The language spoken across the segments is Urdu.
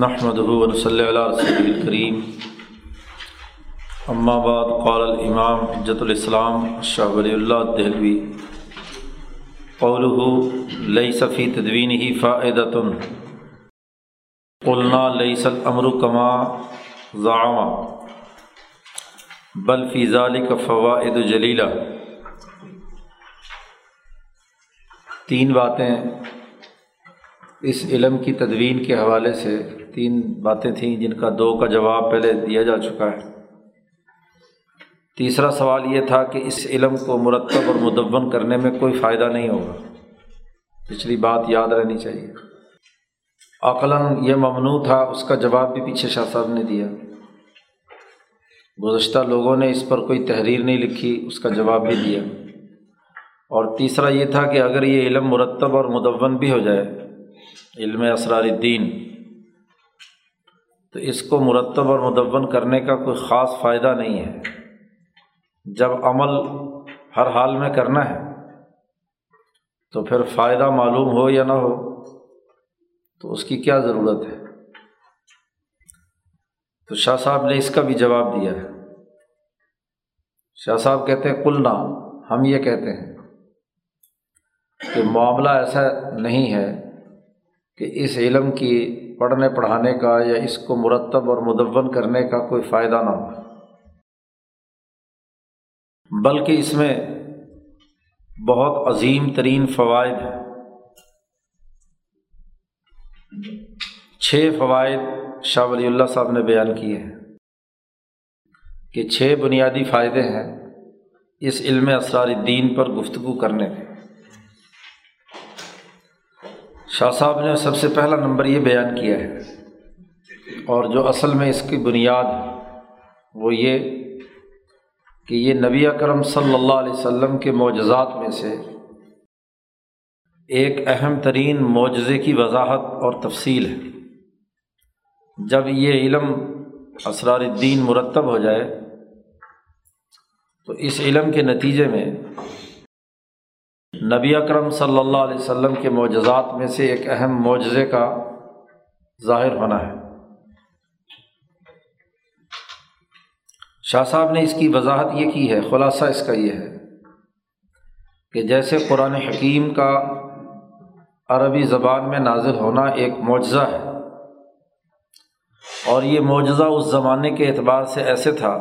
نحمد صلی اللہ رسول الکریم اما بعد، قال الامام حجت الاسلام شاہ ولی اللہ دہلوی. قوله ليس في تدوینه فائدۃ قلنا ليس الامر كما زعم. بل في ذلك فوائد جلیلہ تین باتیں اس علم کی تدوین کے حوالے سے تین باتیں تھیں جن کا دو کا جواب پہلے دیا جا چکا ہے۔ تیسرا سوال یہ تھا کہ اس علم کو مرتب اور مدون کرنے میں کوئی فائدہ نہیں ہوگا۔ پچھلی بات یاد رہنی چاہیے۔ عقلاً یہ ممنوع تھا، اس کا جواب بھی پیچھے شاہ صاحب نے دیا۔ گزشتہ لوگوں نے اس پر کوئی تحریر نہیں لکھی، اس کا جواب بھی دیا۔ اور تیسرا یہ تھا کہ اگر یہ علم مرتب اور مدون بھی ہو جائے، علم اسرار الدین تو اس کو مرتب اور مدون کرنے کا کوئی خاص فائدہ نہیں ہے۔ جب عمل ہر حال میں کرنا ہے، تو پھر فائدہ معلوم ہو یا نہ ہو، تو اس کی کیا ضرورت ہے؟ تو شاہ صاحب نے اس کا بھی جواب دیا ہے۔ شاہ صاحب کہتے ہیں کل نام ہم یہ کہتے ہیں کہ معاملہ ایسا نہیں ہے کہ اس علم کی پڑھنے پڑھانے کا یا اس کو مرتب اور مدون کرنے کا کوئی فائدہ نہ ہو۔ بلکہ اس میں بہت عظیم ترین فوائد ہیں۔ چھ فوائد شاہ ولی اللہ صاحب نے بیان کیے ہیں کہ چھ بنیادی فائدے ہیں اس علم اسرار الدین پر گفتگو کرنے کے۔ شاہ صاحب نے سب سے پہلا نمبر یہ بیان کیا ہے اور جو اصل میں اس کی بنیاد ہے، وہ یہ کہ یہ نبی اکرم صلی اللہ علیہ وسلم کے معجزات میں سے ایک اہم ترین معجزے کی وضاحت اور تفصیل ہے۔ جب یہ علم اسرار الدین مرتب ہو جائے، تو اس علم کے نتیجے میں نبی اکرم صلی اللہ علیہ وسلم کے معجزات میں سے ایک اہم معجزے کا ظاہر ہونا ہے۔ شاہ صاحب نے اس کی وضاحت یہ کی ہے، خلاصہ اس کا یہ ہے کہ جیسے قرآن حکیم کا عربی زبان میں نازل ہونا ایک معجزہ ہے، اور یہ معجزہ اس زمانے کے اعتبار سے ایسے تھا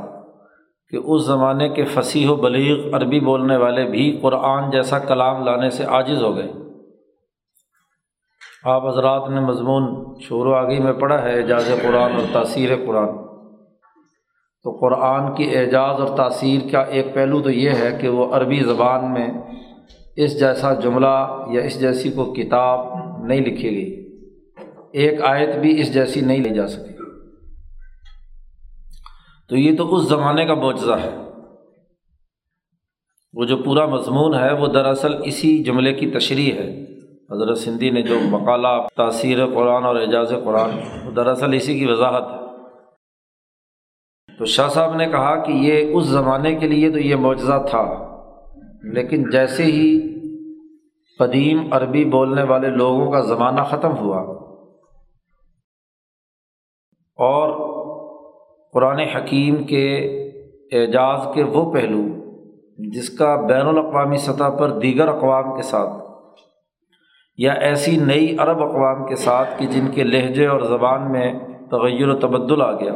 کہ اس زمانے کے فصیح و بلیغ عربی بولنے والے بھی قرآن جیسا کلام لانے سے عاجز ہو گئے۔ آپ حضرات نے مضمون شور و آگی میں پڑھا ہے، اعجاز قرآن اور تاثیر قرآن۔ تو قرآن کی اعجاز اور تاثیر کا ایک پہلو تو یہ ہے کہ وہ عربی زبان میں اس جیسا جملہ یا اس جیسی کو کتاب نہیں لکھی گئی۔ ایک آیت بھی اس جیسی نہیں لی جا سکی۔ تو یہ تو اس زمانے کا معجزہ ہے۔ وہ جو پورا مضمون ہے، وہ دراصل اسی جملے کی تشریح ہے۔ حضرت سندھی نے جو مقالہ تاثیر قرآن اور اعجاز قرآن، وہ دراصل اسی کی وضاحت ہے۔ تو شاہ صاحب نے کہا کہ یہ اس زمانے کے لیے تو یہ معجزہ تھا، لیکن جیسے ہی قدیم عربی بولنے والے لوگوں کا زمانہ ختم ہوا اور قرآن حکیم کے اعجاز کے وہ پہلو جس کا بین الاقوامی سطح پر دیگر اقوام کے ساتھ یا ایسی نئی عرب اقوام کے ساتھ کہ جن کے لہجے اور زبان میں تغیر و تبدل آ گیا۔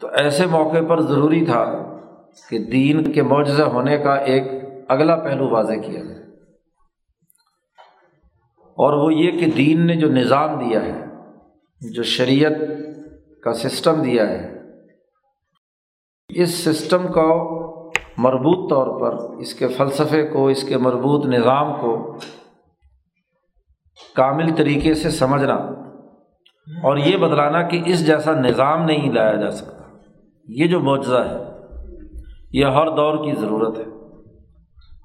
تو ایسے موقع پر ضروری تھا کہ دین کے معجزہ ہونے کا ایک اگلا پہلو واضح کیا جائے۔ اور وہ یہ کہ دین نے جو نظام دیا ہے، جو شریعت کا سسٹم دیا ہے۔ اس سسٹم کو مربوط طور پر، اس کے فلسفے کو، اس کے مربوط نظام کو کامل طریقے سے سمجھنا اور یہ بدلانا کہ اس جیسا نظام نہیں لایا جا سکتا۔ یہ جو معجزہ ہے، یہ ہر دور کی ضرورت ہے۔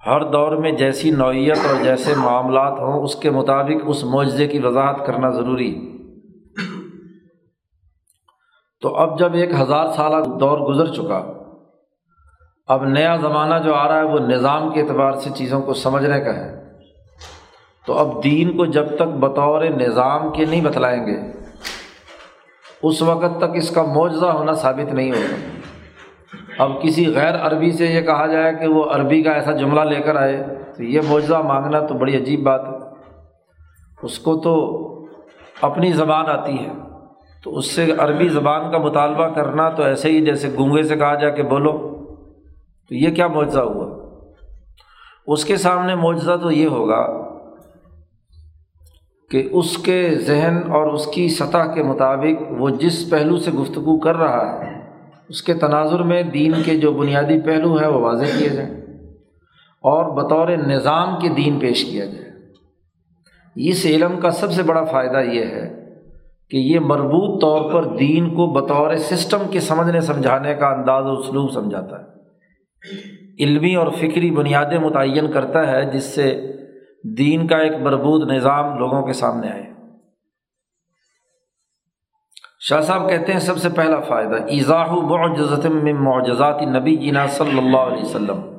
ہر دور میں جیسی نوعیت اور جیسے معاملات ہوں، اس کے مطابق اس معجزے کی وضاحت کرنا ضروری ہے۔ تو اب جب ایک ہزار سالہ دور گزر چکا، اب نیا زمانہ جو آ رہا ہے، وہ نظام کے اعتبار سے چیزوں کو سمجھنے کا ہے۔ تو اب دین کو جب تک بطور نظام کے نہیں بتلائیں گے، اس وقت تک اس کا معجزہ ہونا ثابت نہیں ہوگا۔ اب کسی غیر عربی سے یہ کہا جائے کہ وہ عربی کا ایسا جملہ لے کر آئے، تو یہ معجزہ مانگنا تو بڑی عجیب بات ہے۔ اس کو تو اپنی زبان آتی ہے۔ تو اس سے عربی زبان کا مطالبہ کرنا تو ایسے ہی جیسے گونگے سے کہا جائے کہ بولو، تو یہ کیا معجزہ ہوا؟ اس کے سامنے معجزہ تو یہ ہوگا کہ اس کے ذہن اور اس کی سطح کے مطابق وہ جس پہلو سے گفتگو کر رہا ہے، اس کے تناظر میں دین کے جو بنیادی پہلو ہیں وہ واضح کیے جائیں اور بطور نظام کے دین پیش کیا جائے اس علم کا سب سے بڑا فائدہ یہ ہے کہ یہ مربوط طور پر دین کو بطور سسٹم کے سمجھنے، سمجھانے کا انداز و اسلوب سمجھاتا ہے۔ علمی اور فکری بنیادیں متعین کرتا ہے، جس سے دین کا ایک مربوط نظام لوگوں کے سامنے آئے۔ شاہ صاحب کہتے ہیں، سب سے پہلا فائدہ، ایزاح معجزت میں معجزات نبی جینا صلی اللہ علیہ وسلم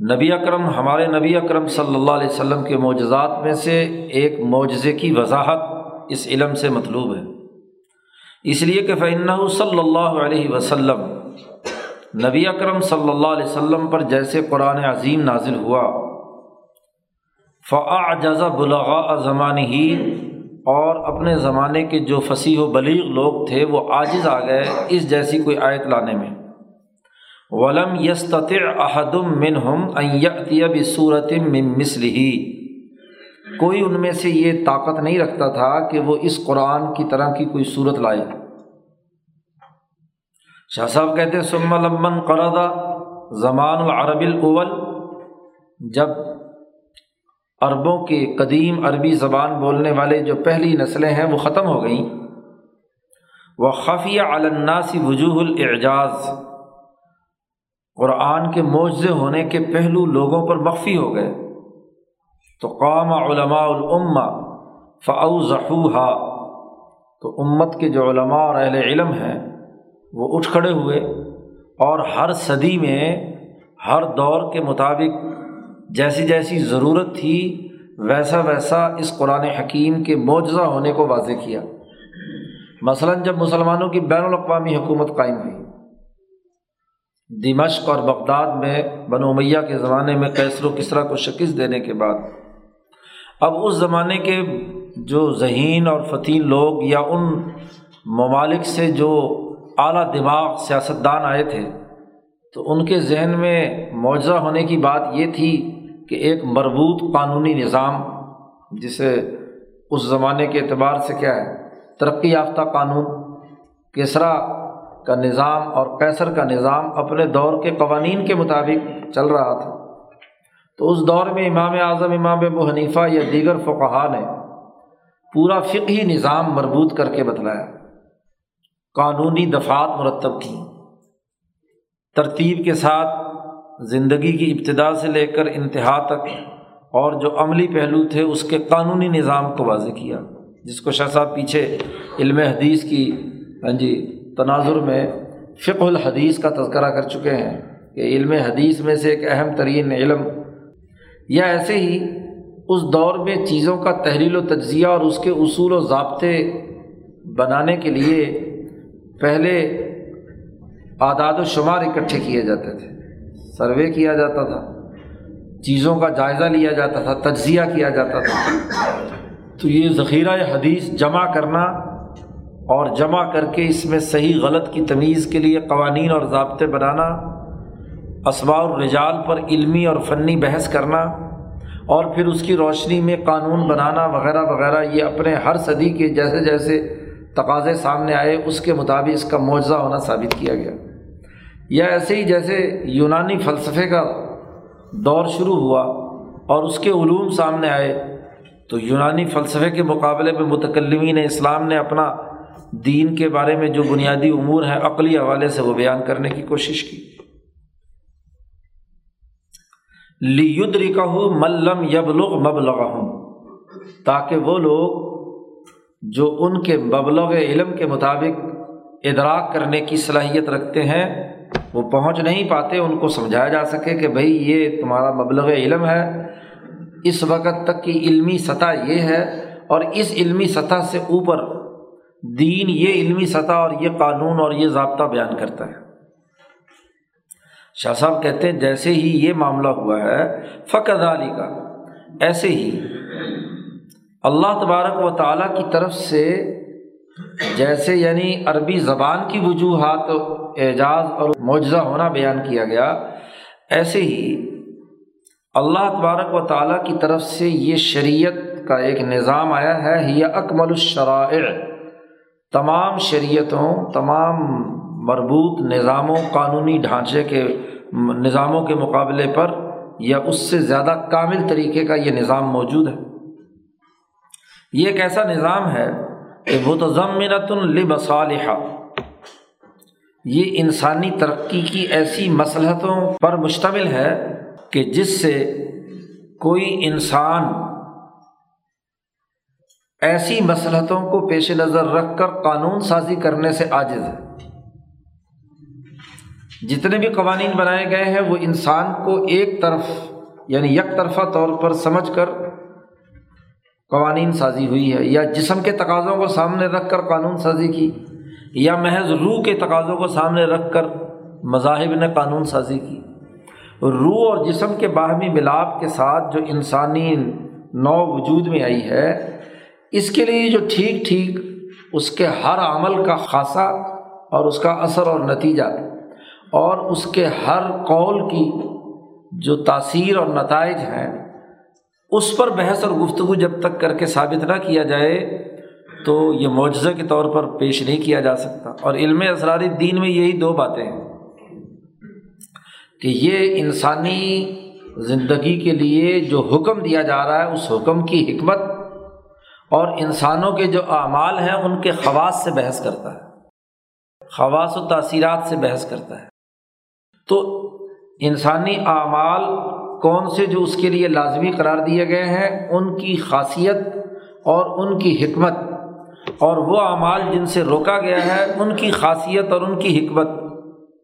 نبی اکرم، ہمارے نبی اکرم صلی اللہ علیہ وسلم کے معجزات میں سے ایک معجزے کی وضاحت اس علم سے مطلوب ہے۔ اس لیے کہ فن صلی اللہ علیہ وسلم، نبی اکرم صلی اللہ علیہ وسلم پر جیسے قرآن عظیم نازل ہوا فعا جزا بلغا زمان ہی اور اپنے زمانے کے جو فصیح و بلیغ لوگ تھے، وہ عاجز آ گئے اس جیسی کوئی آیت لانے میں۔ ولم یستط احدم من ہم ایب صورت مثل ہی کوئی ان میں سے یہ طاقت نہیں رکھتا تھا کہ وہ اس قرآن کی طرح کی کوئی صورت لائے۔ شاہ صاحب کہتے ہیں سم لمن قرضہ زمان العرب الاول۔ جب عربوں کے قدیم عربی زبان بولنے والے جو پہلی نسلیں ہیں، وہ ختم ہو گئیں۔ وہ خفیہ الناسی وجوہ الاعجاز۔ قرآن کے معجزے ہونے کے پہلو لوگوں پر مخفی ہو گئے۔ تو قام علماء العما فعو ظہوحا تو امت کے جو علماء اور اہل علم ہیں، وہ اٹھ کھڑے ہوئے اور ہر صدی میں، ہر دور کے مطابق جیسی جیسی ضرورت تھی، ویسا ویسا اس قرآن حکیم کے معجزہ ہونے کو واضح کیا۔ مثلاً جب مسلمانوں کی بین الاقوامی حکومت قائم ہوئی دمشق اور بغداد میں بن میاں کے زمانے میں کیسر و کسرا کو شکست دینے کے بعد، اب اس زمانے کے جو ذہین اور فتین لوگ یا ان ممالک سے جو اعلیٰ دماغ سیاستدان آئے تھے، تو ان کے ذہن میں معجزہ ہونے کی بات یہ تھی کہ ایک مربوط قانونی نظام، جسے اس زمانے کے اعتبار سے کیا ہے، ترقی یافتہ قانون کیسرا کا نظام اور کیسر کا نظام اپنے دور کے قوانین کے مطابق چل رہا تھا۔ تو اس دور میں امام اعظم، امام ابو حنیفہ یا دیگر فقہ نے پورا فقہی نظام مربوط کر کے بتلایا۔ قانونی دفعات مرتب کی ترتیب کے ساتھ زندگی کی ابتدا سے لے کر انتہا تک اور جو عملی پہلو تھے اس کے قانونی نظام کو واضح کیا۔ جس کو شاہ صاحب پیچھے علم حدیث کی ہاں جی تناظر میں فقہ الحدیث کا تذکرہ کر چکے ہیں کہ علم حدیث میں سے ایک اہم ترین علم۔ یا ایسے ہی اس دور میں چیزوں کا تحریل و تجزیہ اور اس کے اصول و ضابطے بنانے کے لیے پہلے اعداد و شمار اکٹھے کیے جاتے تھے، سروے کیا جاتا تھا، چیزوں کا جائزہ لیا جاتا تھا، تجزیہ کیا جاتا تھا۔ تو یہ ذخیرہ حدیث جمع کرنا اور جمع کر کے اس میں صحیح غلط کی تمیز کے لیے قوانین اور ضابطے بنانا اسباء الرجال پر علمی اور فنی بحث کرنا، اور پھر اس کی روشنی میں قانون بنانا وغیرہ وغیرہ، یہ اپنے ہر صدی کے جیسے جیسے تقاضے سامنے آئے، اس کے مطابق اس کا معجزہ ہونا ثابت کیا گیا۔ یا ایسے ہی جیسے یونانی فلسفے کا دور شروع ہوا اور اس کے علوم سامنے آئے، تو یونانی فلسفے کے مقابلے میں متکلمین اسلام نے اپنا دین کے بارے میں جو بنیادی امور ہیں، عقلی حوالے سے وہ بیان کرنے کی کوشش کی۔ ید رکا ملم یبلغ مبلغ ہوں تاکہ وہ لوگ جو ان کے مبلغ علم کے مطابق ادراک کرنے کی صلاحیت رکھتے ہیں، وہ پہنچ نہیں پاتے، ان کو سمجھایا جا سکے کہ بھائی یہ تمہارا مبلغ علم ہے۔ اس وقت تک کی علمی سطح یہ ہے اور اس علمی سطح سے اوپر دین یہ علمی سطح اور یہ قانون اور یہ ضابطہ بیان کرتا ہے۔ شاہ صاحب کہتے ہیں، جیسے ہی یہ معاملہ ہوا ہے فقر علی کا ایسے ہی اللہ تبارک و تعالیٰ کی طرف سے جیسے یعنی عربی زبان کی وجوہات، اعجاز اور معجزہ ہونا بیان کیا گیا، ایسے ہی اللہ تبارک و تعالیٰ کی طرف سے یہ شریعت کا ایک نظام آیا ہے یہ اکمل الشرائع۔ تمام شریعتوں، تمام مربوط نظاموں، قانونی ڈھانچے کے نظاموں کے مقابلے پر یا اس سے زیادہ کامل طریقے کا یہ نظام موجود ہے۔ یہ ایک ایسا نظام ہے کہ متضمنت البصالحہ یہ انسانی ترقی کی ایسی مسلحتوں پر مشتمل ہے کہ جس سے کوئی انسان ایسی مسلحتوں کو پیش نظر رکھ کر قانون سازی کرنے سے عاجز ہے۔ جتنے بھی قوانین بنائے گئے ہیں، وہ انسان کو ایک طرف یعنی یک طرفہ طور پر سمجھ کر قوانین سازی ہوئی ہے، یا جسم کے تقاضوں کو سامنے رکھ کر قانون سازی کی، یا محض روح کے تقاضوں کو سامنے رکھ کر مذاہب نے قانون سازی کی۔ روح اور جسم کے باہمی ملاپ کے ساتھ جو انسانی نو وجود میں آئی ہے اس کے لیے جو ٹھیک ٹھیک اس کے ہر عمل کا خاصہ اور اس کا اثر اور نتیجہ اور اس کے ہر قول کی جو تاثیر اور نتائج ہیں، اس پر بحث اور گفتگو جب تک کر کے ثابت نہ کیا جائے تو یہ معجزہ کے طور پر پیش نہیں کیا جا سکتا۔ اور علم اسراری دین میں یہی دو باتیں ہیں کہ یہ انسانی زندگی کے لیے جو حکم دیا جا رہا ہے، اس حکم کی حکمت اور انسانوں کے جو اعمال ہیں ان کے خواص سے بحث کرتا ہے۔ خواص و تاثیرات سے بحث کرتا ہے۔ تو انسانی اعمال کون سے جو اس کے لیے لازمی قرار دیے گئے ہیں، ان کی خاصیت اور ان کی حکمت۔ اور وہ اعمال جن سے روکا گیا ہے، ان کی خاصیت اور ان کی حکمت۔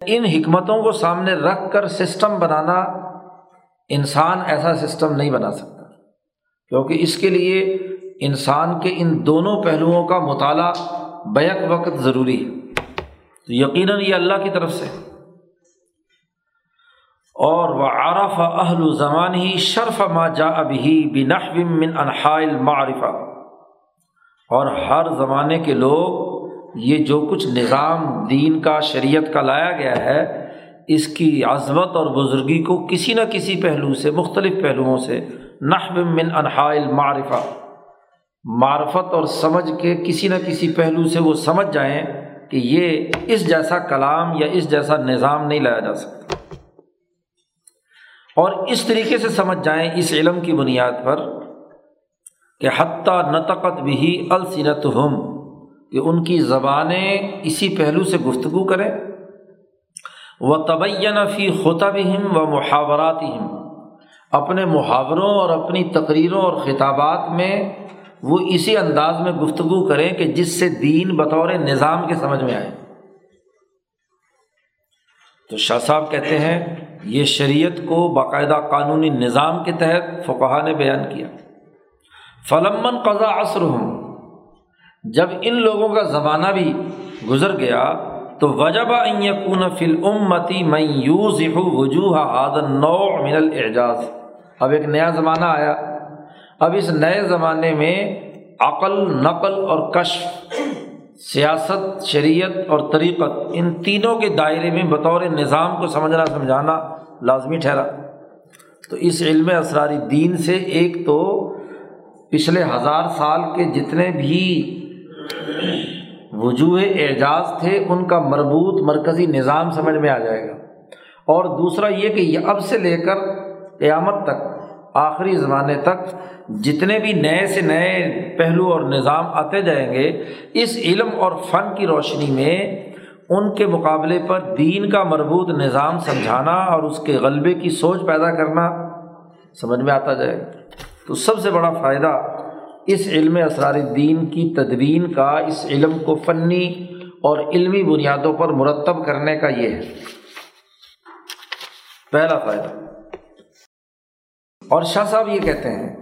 ان حکمتوں کو سامنے رکھ کر سسٹم بنانا انسان ایسا سسٹم نہیں بنا سکتا۔ کیونکہ اس کے لیے انسان کے ان دونوں پہلوؤں کا مطالعہ بیک وقت ضروری ہے۔ تو یقیناً یہ اللہ کی طرف سے۔ اور وہ عارف اہل زمان ہی شرف ما جا ابھی من انحائل معرفہ اور ہر زمانے کے لوگ یہ جو کچھ نظام، دین کا، شریعت کا لایا گیا ہے، اس کی عظمت اور بزرگی کو کسی نہ کسی پہلو سے، مختلف پہلوؤں سے، نحو من انحائل معرفہ معرفت اور سمجھ کے کسی نہ کسی پہلو سے وہ سمجھ جائیں کہ یہ اس جیسا کلام یا اس جیسا نظام نہیں لایا جا سکتا۔ اور اس طریقے سے سمجھ جائیں اس علم کی بنیاد پر کہ حتیٰ نتقت بھی السنت ہم کہ ان کی زبانیں اسی پہلو سے گفتگو کریں۔ وہ طبین فی خطب ہم و محاورات ہم اپنے محاوروں اور اپنی تقریروں اور خطابات میں وہ اسی انداز میں گفتگو کریں کہ جس سے دین بطور نظام کے سمجھ میں آئے۔ تو شاہ صاحب کہتے ہیں، یہ شریعت کو باقاعدہ قانونی نظام کے تحت فقہ نے بیان کیا۔ فلمن قضا عصر ہوں جب ان لوگوں کا زمانہ بھی گزر گیا، تو وجب یقون فل امتی میں یوز وجوہ نو من الاعجاز۔ اب ایک نیا زمانہ آیا۔ اب اس نئے زمانے میں عقل، نقل اور کشف، سیاست، شریعت اور طریقت، ان تینوں کے دائرے میں بطور نظام کو سمجھنا، سمجھانا لازمی ٹھہرا۔ تو اس علم اسراری دین سے ایک تو پچھلے ہزار سال کے جتنے بھی وجوہ اعجاز تھے، ان کا مربوط مرکزی نظام سمجھ میں آ جائے گا۔ اور دوسرا یہ کہ یہ اب سے لے کر قیامت تک آخری زمانے تک جتنے بھی نئے سے نئے پہلو اور نظام آتے جائیں گے، اس علم اور فن کی روشنی میں ان کے مقابلے پر دین کا مربوط نظام سمجھانا اور اس کے غلبے کی سوچ پیدا کرنا سمجھ میں آتا جائے۔ گا تو سب سے بڑا فائدہ اس علم اسرار دین کی تدوین کا، اس علم کو فنی اور علمی بنیادوں پر مرتب کرنے کا یہ ہے۔ پہلا فائدہ۔ اور شاہ صاحب یہ کہتے ہیں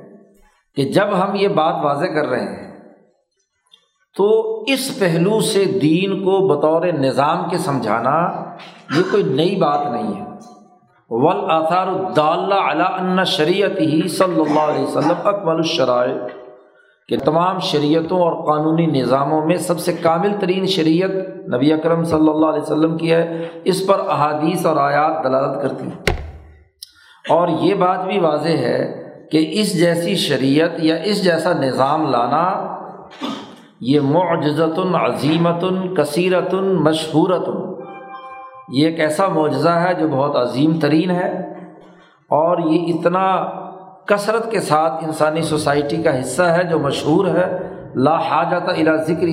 کہ جب ہم یہ بات واضح کر رہے ہیں تو اس پہلو سے دین کو بطور نظام کے سمجھانا یہ کوئی نئی بات نہیں ہے۔ ول آثار الدالہ علا شریعت ہی صلی اللہ علیہ وسلم اکمل الشرائع کہ تمام شریعتوں اور قانونی نظاموں میں سب سے کامل ترین شریعت نبی اکرم صلی اللہ علیہ وسلم کی ہے۔ اس پر احادیث اور آیات دلالت کرتی ہیں۔ اور یہ بات بھی واضح ہے کہ اس جیسی شریعت یا اس جیسا نظام لانا یہ معجزت عظیمت کثیرت مشہورت یہ ایک ایسا معجزہ ہے جو بہت عظیم ترین ہے اور یہ اتنا کثرت کے ساتھ انسانی سوسائٹی کا حصہ ہے جو مشہور ہے، لا حاجت الا ذکر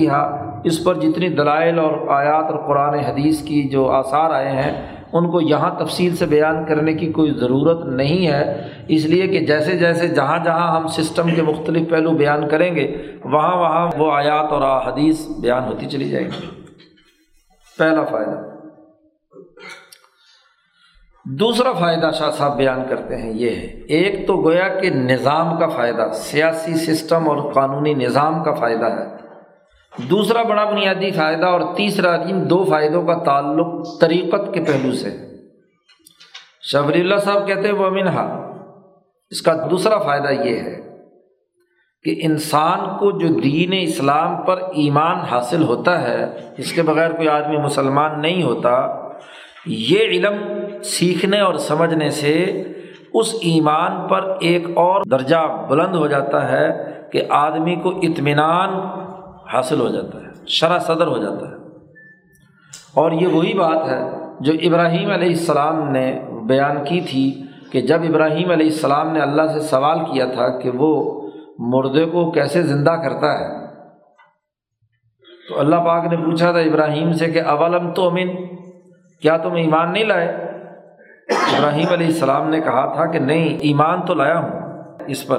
اس پر جتنی دلائل اور آیات اور قرآن حدیث کی جو آثار آئے ہیں ان کو یہاں تفصیل سے بیان کرنے کی کوئی ضرورت نہیں ہے۔ اس لیے کہ جیسے جیسے جہاں جہاں ہم سسٹم کے مختلف پہلو بیان کریں گے، وہاں وہاں وہ آیات اور حدیث بیان ہوتی چلی جائیں گی۔ پہلا فائدہ۔ دوسرا فائدہ شاہ صاحب بیان کرتے ہیں یہ ہے، ایک تو گویا کہ نظام کا فائدہ، سیاسی سسٹم اور قانونی نظام کا فائدہ ہے۔ دوسرا بڑا بنیادی فائدہ اور تیسرا ان دو فائدوں کا تعلق طریقت کے پہلو سے شبری اللہ صاحب کہتے ہیں، وہ منہا. اس کا دوسرا فائدہ یہ ہے کہ انسان کو جو دین اسلام پر ایمان حاصل ہوتا ہے، اس کے بغیر کوئی آدمی مسلمان نہیں ہوتا، یہ علم سیکھنے اور سمجھنے سے اس ایمان پر ایک اور درجہ بلند ہو جاتا ہے کہ آدمی کو اطمینان حاصل ہو جاتا ہے، شرح صدر ہو جاتا ہے۔ اور یہ وہی بات ہے جو ابراہیم علیہ السلام نے بیان کی تھی کہ جب ابراہیم علیہ السلام نے اللہ سے سوال کیا تھا کہ وہ مردے کو کیسے زندہ کرتا ہے، تو اللہ پاک نے پوچھا تھا ابراہیم سے کہ اولم تو امن کیا تم ایمان نہیں لائے؟ ابراہیم علیہ السلام نے کہا تھا کہ نہیں، ایمان تو لایا ہوں، اس پر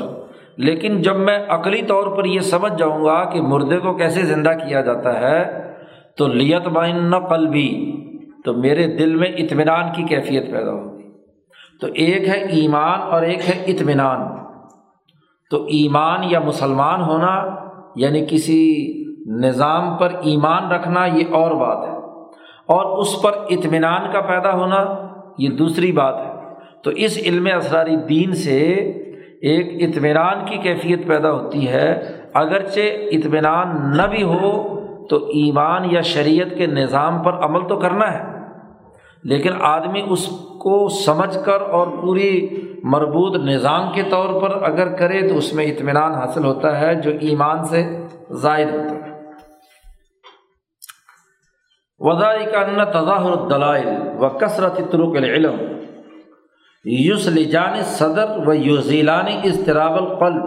لیکن جب میں عقلی طور پر یہ سمجھ جاؤں گا کہ مردے کو کیسے زندہ کیا جاتا ہے، تو لیت بائن قلبی، تو میرے دل میں اطمینان کی کیفیت پیدا ہوگی۔ تو ایک ہے ایمان اور ایک ہے اطمینان۔ تو ایمان یا مسلمان ہونا یعنی کسی نظام پر ایمان رکھنا، یہ اور بات ہے۔ اور اس پر اطمینان کا پیدا ہونا، یہ دوسری بات ہے۔ تو اس علم اسراری دین سے ایک اطمینان کی کیفیت پیدا ہوتی ہے۔ اگرچہ اطمینان نہ بھی ہو، تو ایمان یا شریعت کے نظام پر عمل تو کرنا ہے۔ لیکن آدمی اس کو سمجھ کر اور پوری مربوط نظام کے طور پر اگر کرے، تو اس میں اطمینان حاصل ہوتا ہے، جو ایمان سے زائد ہوتا ہے۔ وزائی کا ان تظاہر الدلائل و کثرت طرق العلم۔ یوس لجان صدر و یوزیلان اضطراب القلب۔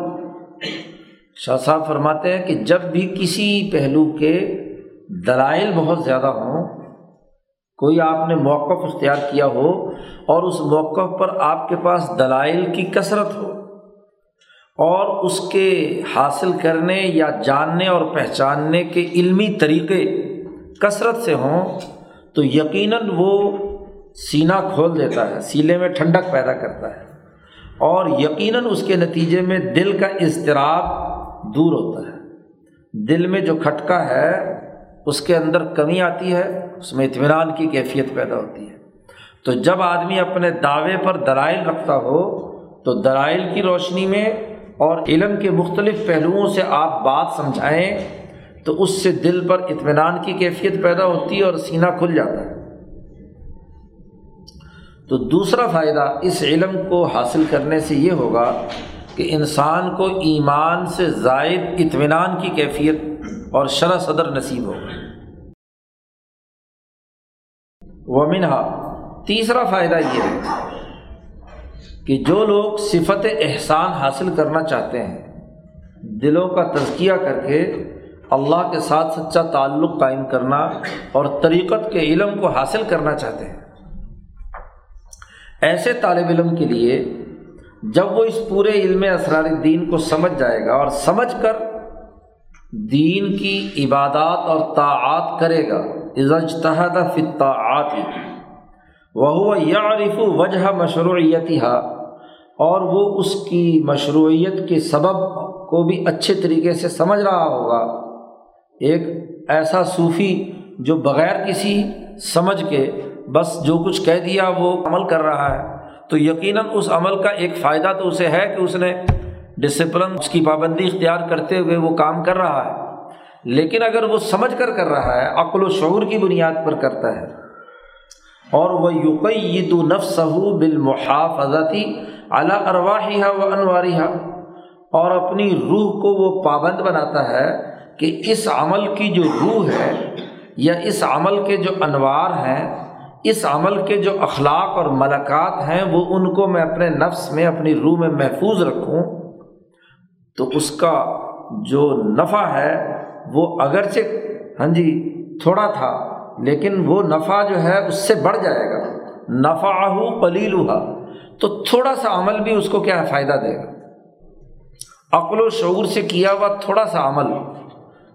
شاہ صاحب فرماتے ہیں کہ جب بھی کسی پہلو کے دلائل بہت زیادہ ہوں، کوئی آپ نے موقف اختیار کیا ہو اور اس موقف پر آپ کے پاس دلائل کی کثرت ہو اور اس کے حاصل کرنے یا جاننے اور پہچاننے کے علمی طریقے کثرت سے ہوں، تو یقیناً وہ سینہ کھول دیتا ہے، سیلے میں ٹھنڈک پیدا کرتا ہے۔ اور یقیناً اس کے نتیجے میں دل کا اضطراب دور ہوتا ہے۔ دل میں جو کھٹکا ہے، اس کے اندر کمی آتی ہے، اس میں اطمینان کی کیفیت پیدا ہوتی ہے۔ تو جب آدمی اپنے دعوے پر درائل رکھتا ہو، تو درائل کی روشنی میں اور علم کے مختلف پہلوؤں سے آپ بات سمجھائیں، تو اس سے دل پر اطمینان کی کیفیت پیدا ہوتی ہے اور سینہ کھل جاتا ہے۔ تو دوسرا فائدہ اس علم کو حاصل کرنے سے یہ ہوگا کہ انسان کو ایمان سے زائد اطمینان کی کیفیت اور شرح صدر نصیب ہوگا ومنہا، تیسرا فائدہ یہ ہے کہ جو لوگ صفت احسان حاصل کرنا چاہتے ہیں، دلوں کا تزکیہ کر کے اللہ کے ساتھ سچا تعلق قائم کرنا اور طریقت کے علم کو حاصل کرنا چاہتے ہیں۔ ایسے طالب علم کے لیے جب وہ اس پورے علم اسرار دین کو سمجھ جائے گا اور سمجھ کر دین کی عبادات اور طاعات کرے گا عزجتحد فطاعت وہ یارف وجہ مشروعیت اور وہ اس کی مشروعیت کے سبب کو بھی اچھے طریقے سے سمجھ رہا ہوگا۔ ایک ایسا صوفی جو بغیر کسی سمجھ کے بس جو کچھ کہہ دیا وہ عمل کر رہا ہے۔ تو یقیناً اس عمل کا ایک فائدہ تو اسے ہے کہ اس نے ڈسپلن اس کی پابندی اختیار کرتے ہوئے وہ کام کر رہا ہے۔ لیکن اگر وہ سمجھ کر کر رہا ہے، عقل و شعور کی بنیاد پر کرتا ہے۔ اور وہ یقید نفس بالمحافظتی اعلیٰ ارواحیہ و انواریہ اور اپنی روح کو وہ پابند بناتا ہے کہ اس عمل کی جو روح ہے یا اس عمل کے جو انوار ہیں اس عمل کے جو اخلاق اور ملکات ہیں، وہ ان کو میں اپنے نفس میں، اپنی روح میں محفوظ رکھوں، تو اس کا جو نفع ہے، وہ اگرچہ ہاں جی تھوڑا تھا، لیکن وہ نفع جو ہے، اس سے بڑھ جائے گا۔ نفع ہو پلیل ہوا تو تھوڑا سا عمل بھی اس کو کیا فائدہ دے گا۔ عقل و شعور سے کیا ہوا تھوڑا سا عمل،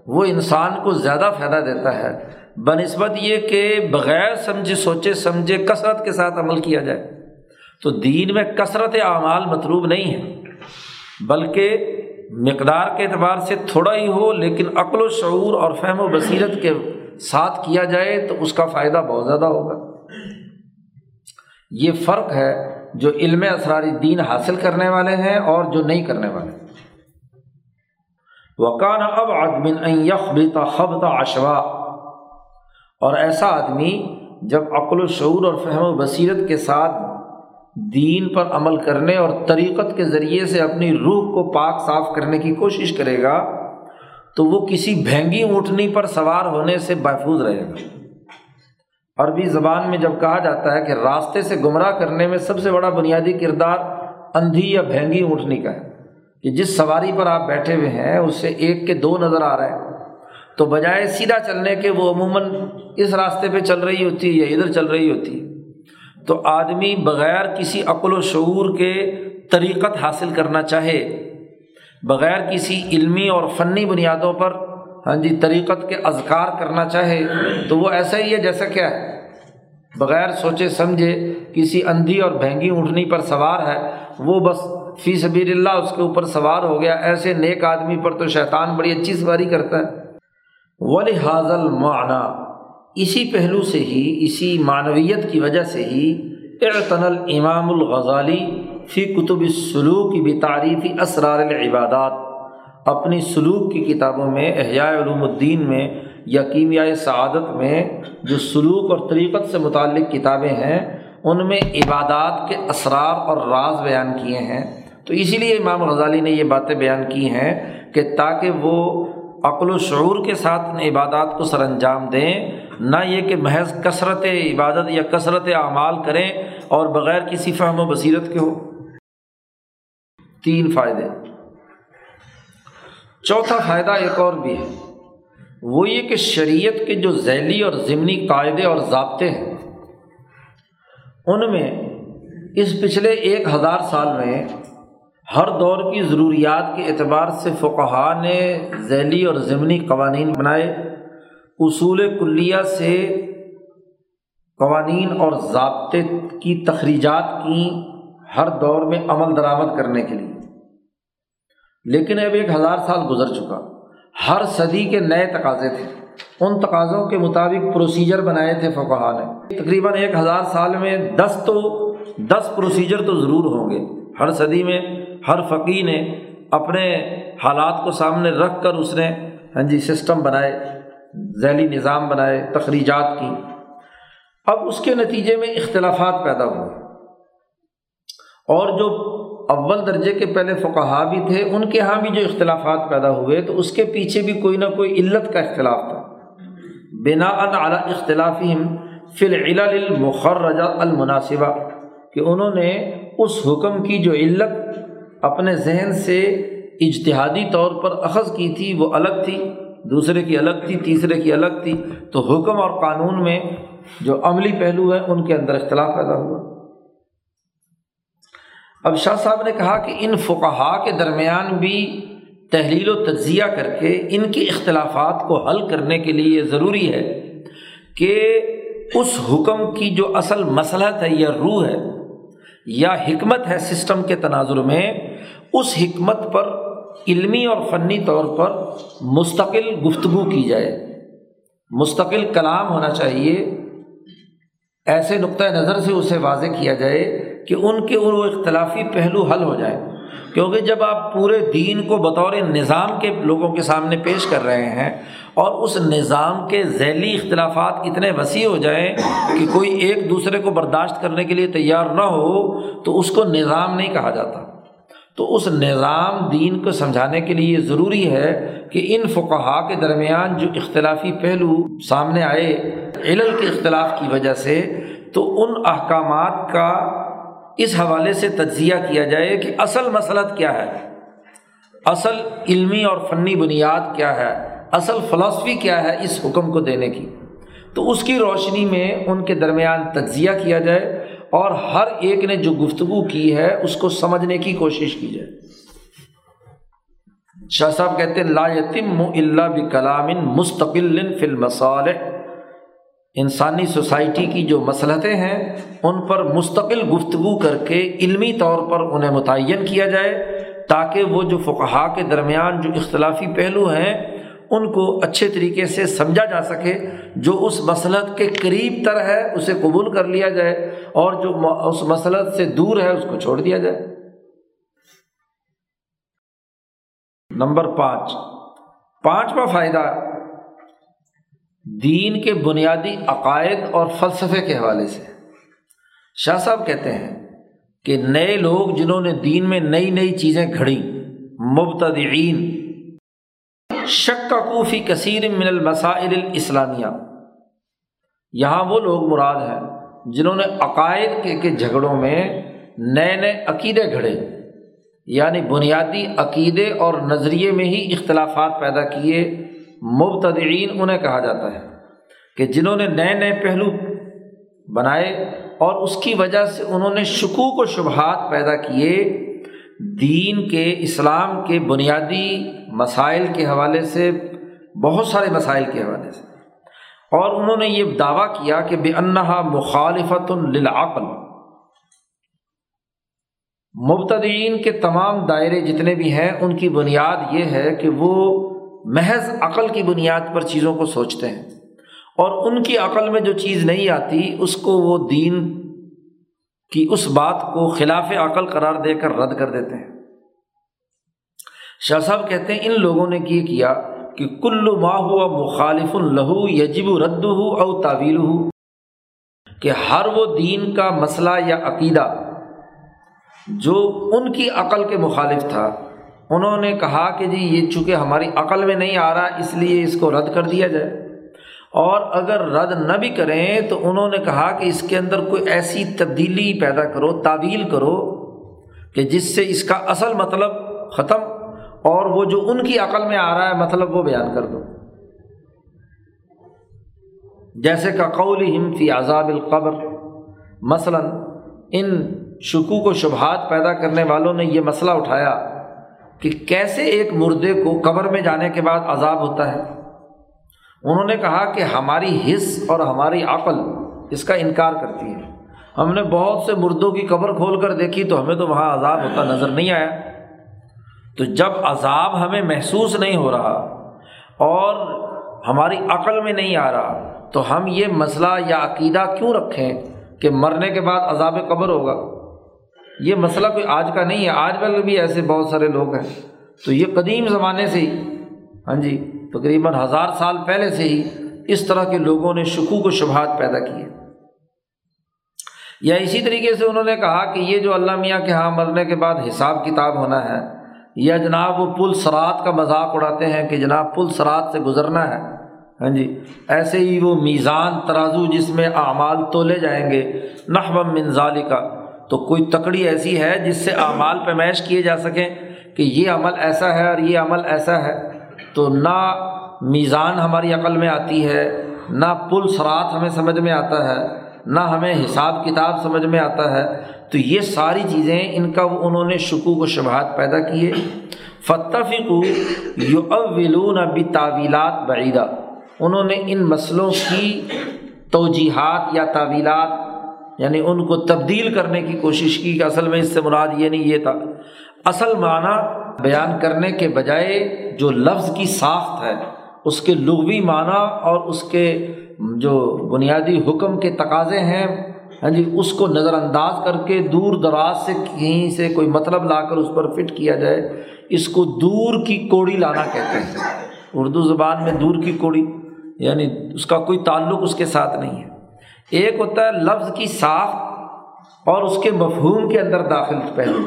وہ انسان کو زیادہ فائدہ دیتا ہے۔ بہ نسبت یہ کہ بغیر سمجھے، سوچے، سمجھے، کثرت کے ساتھ عمل کیا جائے، تو دین میں کثرت اعمال مطلوب نہیں ہے، بلکہ مقدار کے اعتبار سے تھوڑا ہی ہو، لیکن عقل و شعور اور فہم و بصیرت کے ساتھ کیا جائے تو اس کا فائدہ بہت زیادہ ہوگا۔ یہ فرق ہے جو علم اسراری دین حاصل کرنے والے ہیں اور جو نہیں کرنے والے۔ وکان اب آدمن یخ خبتا اشوا اور ایسا آدمی جب عقل و شعور اور فہم و بصیرت کے ساتھ دین پر عمل کرنے اور طریقت کے ذریعے سے اپنی روح کو پاک صاف کرنے کی کوشش کرے گا، تو وہ کسی بھینگی اونٹنی پر سوار ہونے سے محفوظ رہے گا۔ عربی زبان میں جب کہا جاتا ہے کہ راستے سے گمراہ کرنے میں سب سے بڑا بنیادی کردار اندھی یا بھینگی اونٹنی کا ہے، کہ جس سواری پر آپ بیٹھے ہوئے ہیں، اس سے ایک کے دو نظر آ رہے ہیں۔ تو بجائے سیدھا چلنے کے وہ عموماً اس راستے پہ چل رہی ہوتی ہے یا ادھر چل رہی ہوتی۔ ہے تو آدمی بغیر کسی عقل و شعور کے طریقت حاصل کرنا چاہے، بغیر کسی علمی اور فنی بنیادوں پر ہاں جی طریقت کے اذکار کرنا چاہے، تو وہ ایسا ہی ہے جیسا کیا ہے۔ بغیر سوچے سمجھے کسی اندھی اور بھینگی اونٹنی پر سوار ہے، وہ بس فی سبیر اللہ اس کے اوپر سوار ہو گیا۔ ایسے نیک آدمی پر تو شیطان بڑی اچھی سواری کرتا ہے۔ ولی حاضل معنی اسی پہلو سے ہی، اسی معنویت کی وجہ سے ہی اعتن الامام الغزالی فی کتب سلوک کی بھی تعریفی اسرار العبادات۔ اپنی سلوک کی کتابوں میں، احیاء علوم الدین میں یا کیمیائے سعادت میں جو سلوک اور طریقت سے متعلق کتابیں ہیں، ان میں عبادات کے اسرار اور راز بیان کیے ہیں۔ تو اسی لیے امام غزالی نے یہ باتیں بیان کی ہیں کہ تاکہ وہ عقل و شعور کے ساتھ ان عبادات کو سر انجام دیں، نہ یہ کہ محض کثرت عبادت یا کثرت اعمال کریں اور بغیر کسی فہم و بصیرت کے ہو۔ تین فائدے۔ چوتھا فائدہ ایک اور بھی ہے۔ وہ یہ کہ شریعت کے جو ذیلی اور ضمنی قاعدے اور ضابطے ہیں، ان میں اس پچھلے ایک ہزار سال میں ہر دور کی ضروریات کے اعتبار سے فقہ نے ذیلی اور ضمنی قوانین بنائے۔ اصول کلیہ سے قوانین اور ضابطے کی تخریجات کی ہر دور میں عمل درآمد کرنے کے لیے۔ لیکن اب ایک ہزار سال گزر چکا۔ ہر صدی کے نئے تقاضے تھے۔ ان تقاضوں کے مطابق پروسیجر بنائے تھے فقہ نے۔ تقریباً ایک ہزار سال میں دس تو دس پروسیجر تو ضرور ہوں گے۔ ہر صدی میں ہر فقی نے اپنے حالات کو سامنے رکھ کر اس نے ہاں جی سسٹم بنائے، ذیلی نظام بنائے، تخریجات کی۔ اب اس کے نتیجے میں اختلافات پیدا ہوئے۔ اور جو اول درجے کے پہلے فقہا بھی تھے، ان کے یہاں بھی جو اختلافات پیدا ہوئے، تو اس کے پیچھے بھی کوئی نہ کوئی علت کا اختلاف تھا۔ بنا اعلیٰ اختلافی فی المخرجہ المناسبہ، کہ انہوں نے اس حکم کی جو علت اپنے ذہن سے اجتہادی طور پر اخذ کی تھی، وہ الگ تھی، دوسرے کی الگ تھی، تیسرے کی الگ تھی۔ تو حکم اور قانون میں جو عملی پہلو ہیں ان کے اندر اختلاف پیدا ہوا۔ اب شاہ صاحب نے کہا کہ ان فقہا کے درمیان بھی تحلیل و تجزیہ کر کے ان کے اختلافات کو حل کرنے کے لیے یہ ضروری ہے کہ اس حکم کی جو اصل مسلحت ہے، یا روح ہے یا حکمت ہے سسٹم کے تناظر میں، اس حکمت پر علمی اور فنی طور پر مستقل گفتگو کی جائے۔ مستقل کلام ہونا چاہیے۔ ایسے نقطۂ نظر سے اسے واضح کیا جائے کہ ان کے وہ اختلافی پہلو حل ہو جائے کیونکہ جب آپ پورے دین کو بطور نظام کے لوگوں کے سامنے پیش کر رہے ہیں اور اس نظام کے ذیلی اختلافات اتنے وسیع ہو جائیں کہ کوئی ایک دوسرے کو برداشت کرنے کے لیے تیار نہ ہو، تو اس کو نظام نہیں کہا جاتا۔ تو اس نظام دین کو سمجھانے کے لیے یہ ضروری ہے کہ ان فقہا کے درمیان جو اختلافی پہلو سامنے آئے علل کے اختلاف کی وجہ سے، تو ان احکامات کا اس حوالے سے تجزیہ کیا جائے کہ اصل مسلط کیا ہے۔ اصل علمی اور فنی بنیاد کیا ہے۔ اصل فلاسفی کیا ہے اس حکم کو دینے کی؟ تو اس کی روشنی میں ان کے درمیان تجزیہ کیا جائے اور ہر ایک نے جو گفتگو کی ہے اس کو سمجھنے کی کوشش کی جائے۔ شاہ صاحب کہتے ہیں، لا یتم اللہ بکلام مستقل فی المصالح۔ انسانی سوسائٹی کی جو مسلطیں ہیں، ان پر مستقل گفتگو کر کے علمی طور پر انہیں متعین کیا جائے تاکہ وہ جو فقہا کے درمیان جو اختلافی پہلو ہیں ان کو اچھے طریقے سے سمجھا جا سکے، جو اس مسلط کے قریب تر ہے، اسے قبول کر لیا جائے اور جو اس مسلط سے دور ہے، اس کو چھوڑ دیا جائے۔ نمبر پانچ۔ پانچواں فائدہ، دین کے بنیادی عقائد اور فلسفے کے حوالے سے۔ شاہ صاحب کہتے ہیں کہ نئے لوگ جنہوں نے دین میں نئی نئی چیزیں گھڑیں مبتدئین شک کا کوفی کثیر من المسائل الاسلامیہ۔ یہاں وہ لوگ مراد ہیں جنہوں نے عقائد کے کے جھگڑوں میں نئے نئے عقیدے گھڑے یعنی بنیادی عقیدے اور نظریے میں ہی اختلافات پیدا کیے۔ مبتدئین انہیں کہا جاتا ہے کہ جنہوں نے نئے نئے پہلو بنائے اور اس کی وجہ سے انہوں نے شکوک و شبہات پیدا کیے۔ دین کے، اسلام کے بنیادی مسائل کے حوالے سے، بہت سارے مسائل کے حوالے سے۔ اور انہوں نے یہ دعویٰ کیا کہ بے انہا مخالفت للعقل۔ مبتدئین کے تمام دائرے جتنے بھی ہیں، ان کی بنیاد یہ ہے کہ وہ محض عقل کی بنیاد پر چیزوں کو سوچتے ہیں۔ اور ان کی عقل میں جو چیز نہیں آتی، اس کو وہ دین کی اس بات کو خلاف عقل قرار دے کر رد کر دیتے ہیں۔ شاہ صاحب کہتے ہیں، ان لوگوں نے یہ کیا کہ کل ما ہوا مخالف الہو یجب رد ہو او تعویل ہو کہ ہر وہ دین کا مسئلہ یا عقیدہ جو ان کی عقل کے مخالف تھا، انہوں نے کہا کہ جی یہ چونکہ ہماری عقل میں نہیں آ رہا، اس لیے اس کو رد کر دیا جائے۔ اور اگر رد نہ بھی کریں تو انہوں نے کہا کہ اس کے اندر کوئی ایسی تبدیلی پیدا کرو، تعویل کرو کہ جس سے اس کا اصل مطلب ختم اور وہ جو ان کی عقل میں آ رہا ہے مطلب وہ بیان کر دو۔ جیسے کہ قول فی عذاب القبر، مثلاً ان شکوک و شبہات پیدا کرنے والوں نے یہ مسئلہ اٹھایا کہ کیسے ایک مردے کو قبر میں جانے کے بعد عذاب ہوتا ہے۔ انہوں نے کہا کہ ہماری حص اور ہماری عقل اس کا انکار کرتی ہے۔ ہم نے بہت سے مردوں کی قبر کھول کر دیکھی تو ہمیں تو وہاں عذاب ہوتا نظر نہیں آیا۔ تو جب عذاب ہمیں محسوس نہیں ہو رہا اور ہماری عقل میں نہیں آ رہا تو ہم یہ مسئلہ یا عقیدہ کیوں رکھیں کہ مرنے کے بعد عذاب قبر ہوگا؟ یہ مسئلہ کوئی آج کا نہیں ہے، آج کل بھی ایسے بہت سارے لوگ ہیں۔ تو یہ قدیم زمانے سے ہی۔ ہاں جی۔ تقریباً ہزار سال پہلے سے ہی اس طرح کے لوگوں نے شکوک و شبہات پیدا کیے یا اسی طریقے سے انہوں نے کہا کہ یہ جو اللہ میاں کے ہاں مرنے کے بعد حساب کتاب ہونا ہے، یا جناب وہ پل سرات کا مذاق اڑاتے ہیں کہ جناب پل سرات سے گزرنا ہے۔ ہاں جی ایسے ہی وہ میزان ترازو جس میں اعمال تولے جائیں گے نحو منظالی کا تو کوئی تکڑی ایسی ہے جس سے اعمال پیمائش کیے جا سکیں کہ یہ عمل ایسا ہے اور یہ عمل ایسا ہے۔ تو نہ میزان ہماری عقل میں آتی ہے، نہ پل سرات ہمیں سمجھ میں آتا ہے، نہ ہمیں حساب کتاب سمجھ میں آتا ہے۔ تو یہ ساری چیزیں ان کا وہ انہوں نے شکوک و شبہات پیدا کیے۔ فتفق یو اولون ابی تعویلات بعیدہ انہوں نے ان مسئلوں کی توجیحات یا تعویلات یعنی ان کو تبدیل کرنے کی کوشش کی کہ اصل میں اس سے مراد یہ نہیں، یہ تھا اصل معنی بیان کرنے کے بجائے جو لفظ کی ساخت ہے، اس کے لغوی معنی اور اس کے جو بنیادی حکم کے تقاضے ہیں ہاں جی اس کو نظر انداز کر کے دور دراز سے کہیں سے کوئی مطلب لا کر اس پر فٹ کیا جائے، اس کو دور کی کوڑی لانا کہتے ہیں۔ اردو زبان میں دور کی کوڑی یعنی اس کا کوئی تعلق اس کے ساتھ نہیں ہے۔ ایک ہوتا ہے لفظ کی ساخت اور اس کے مفہوم کے اندر داخل پہلو۔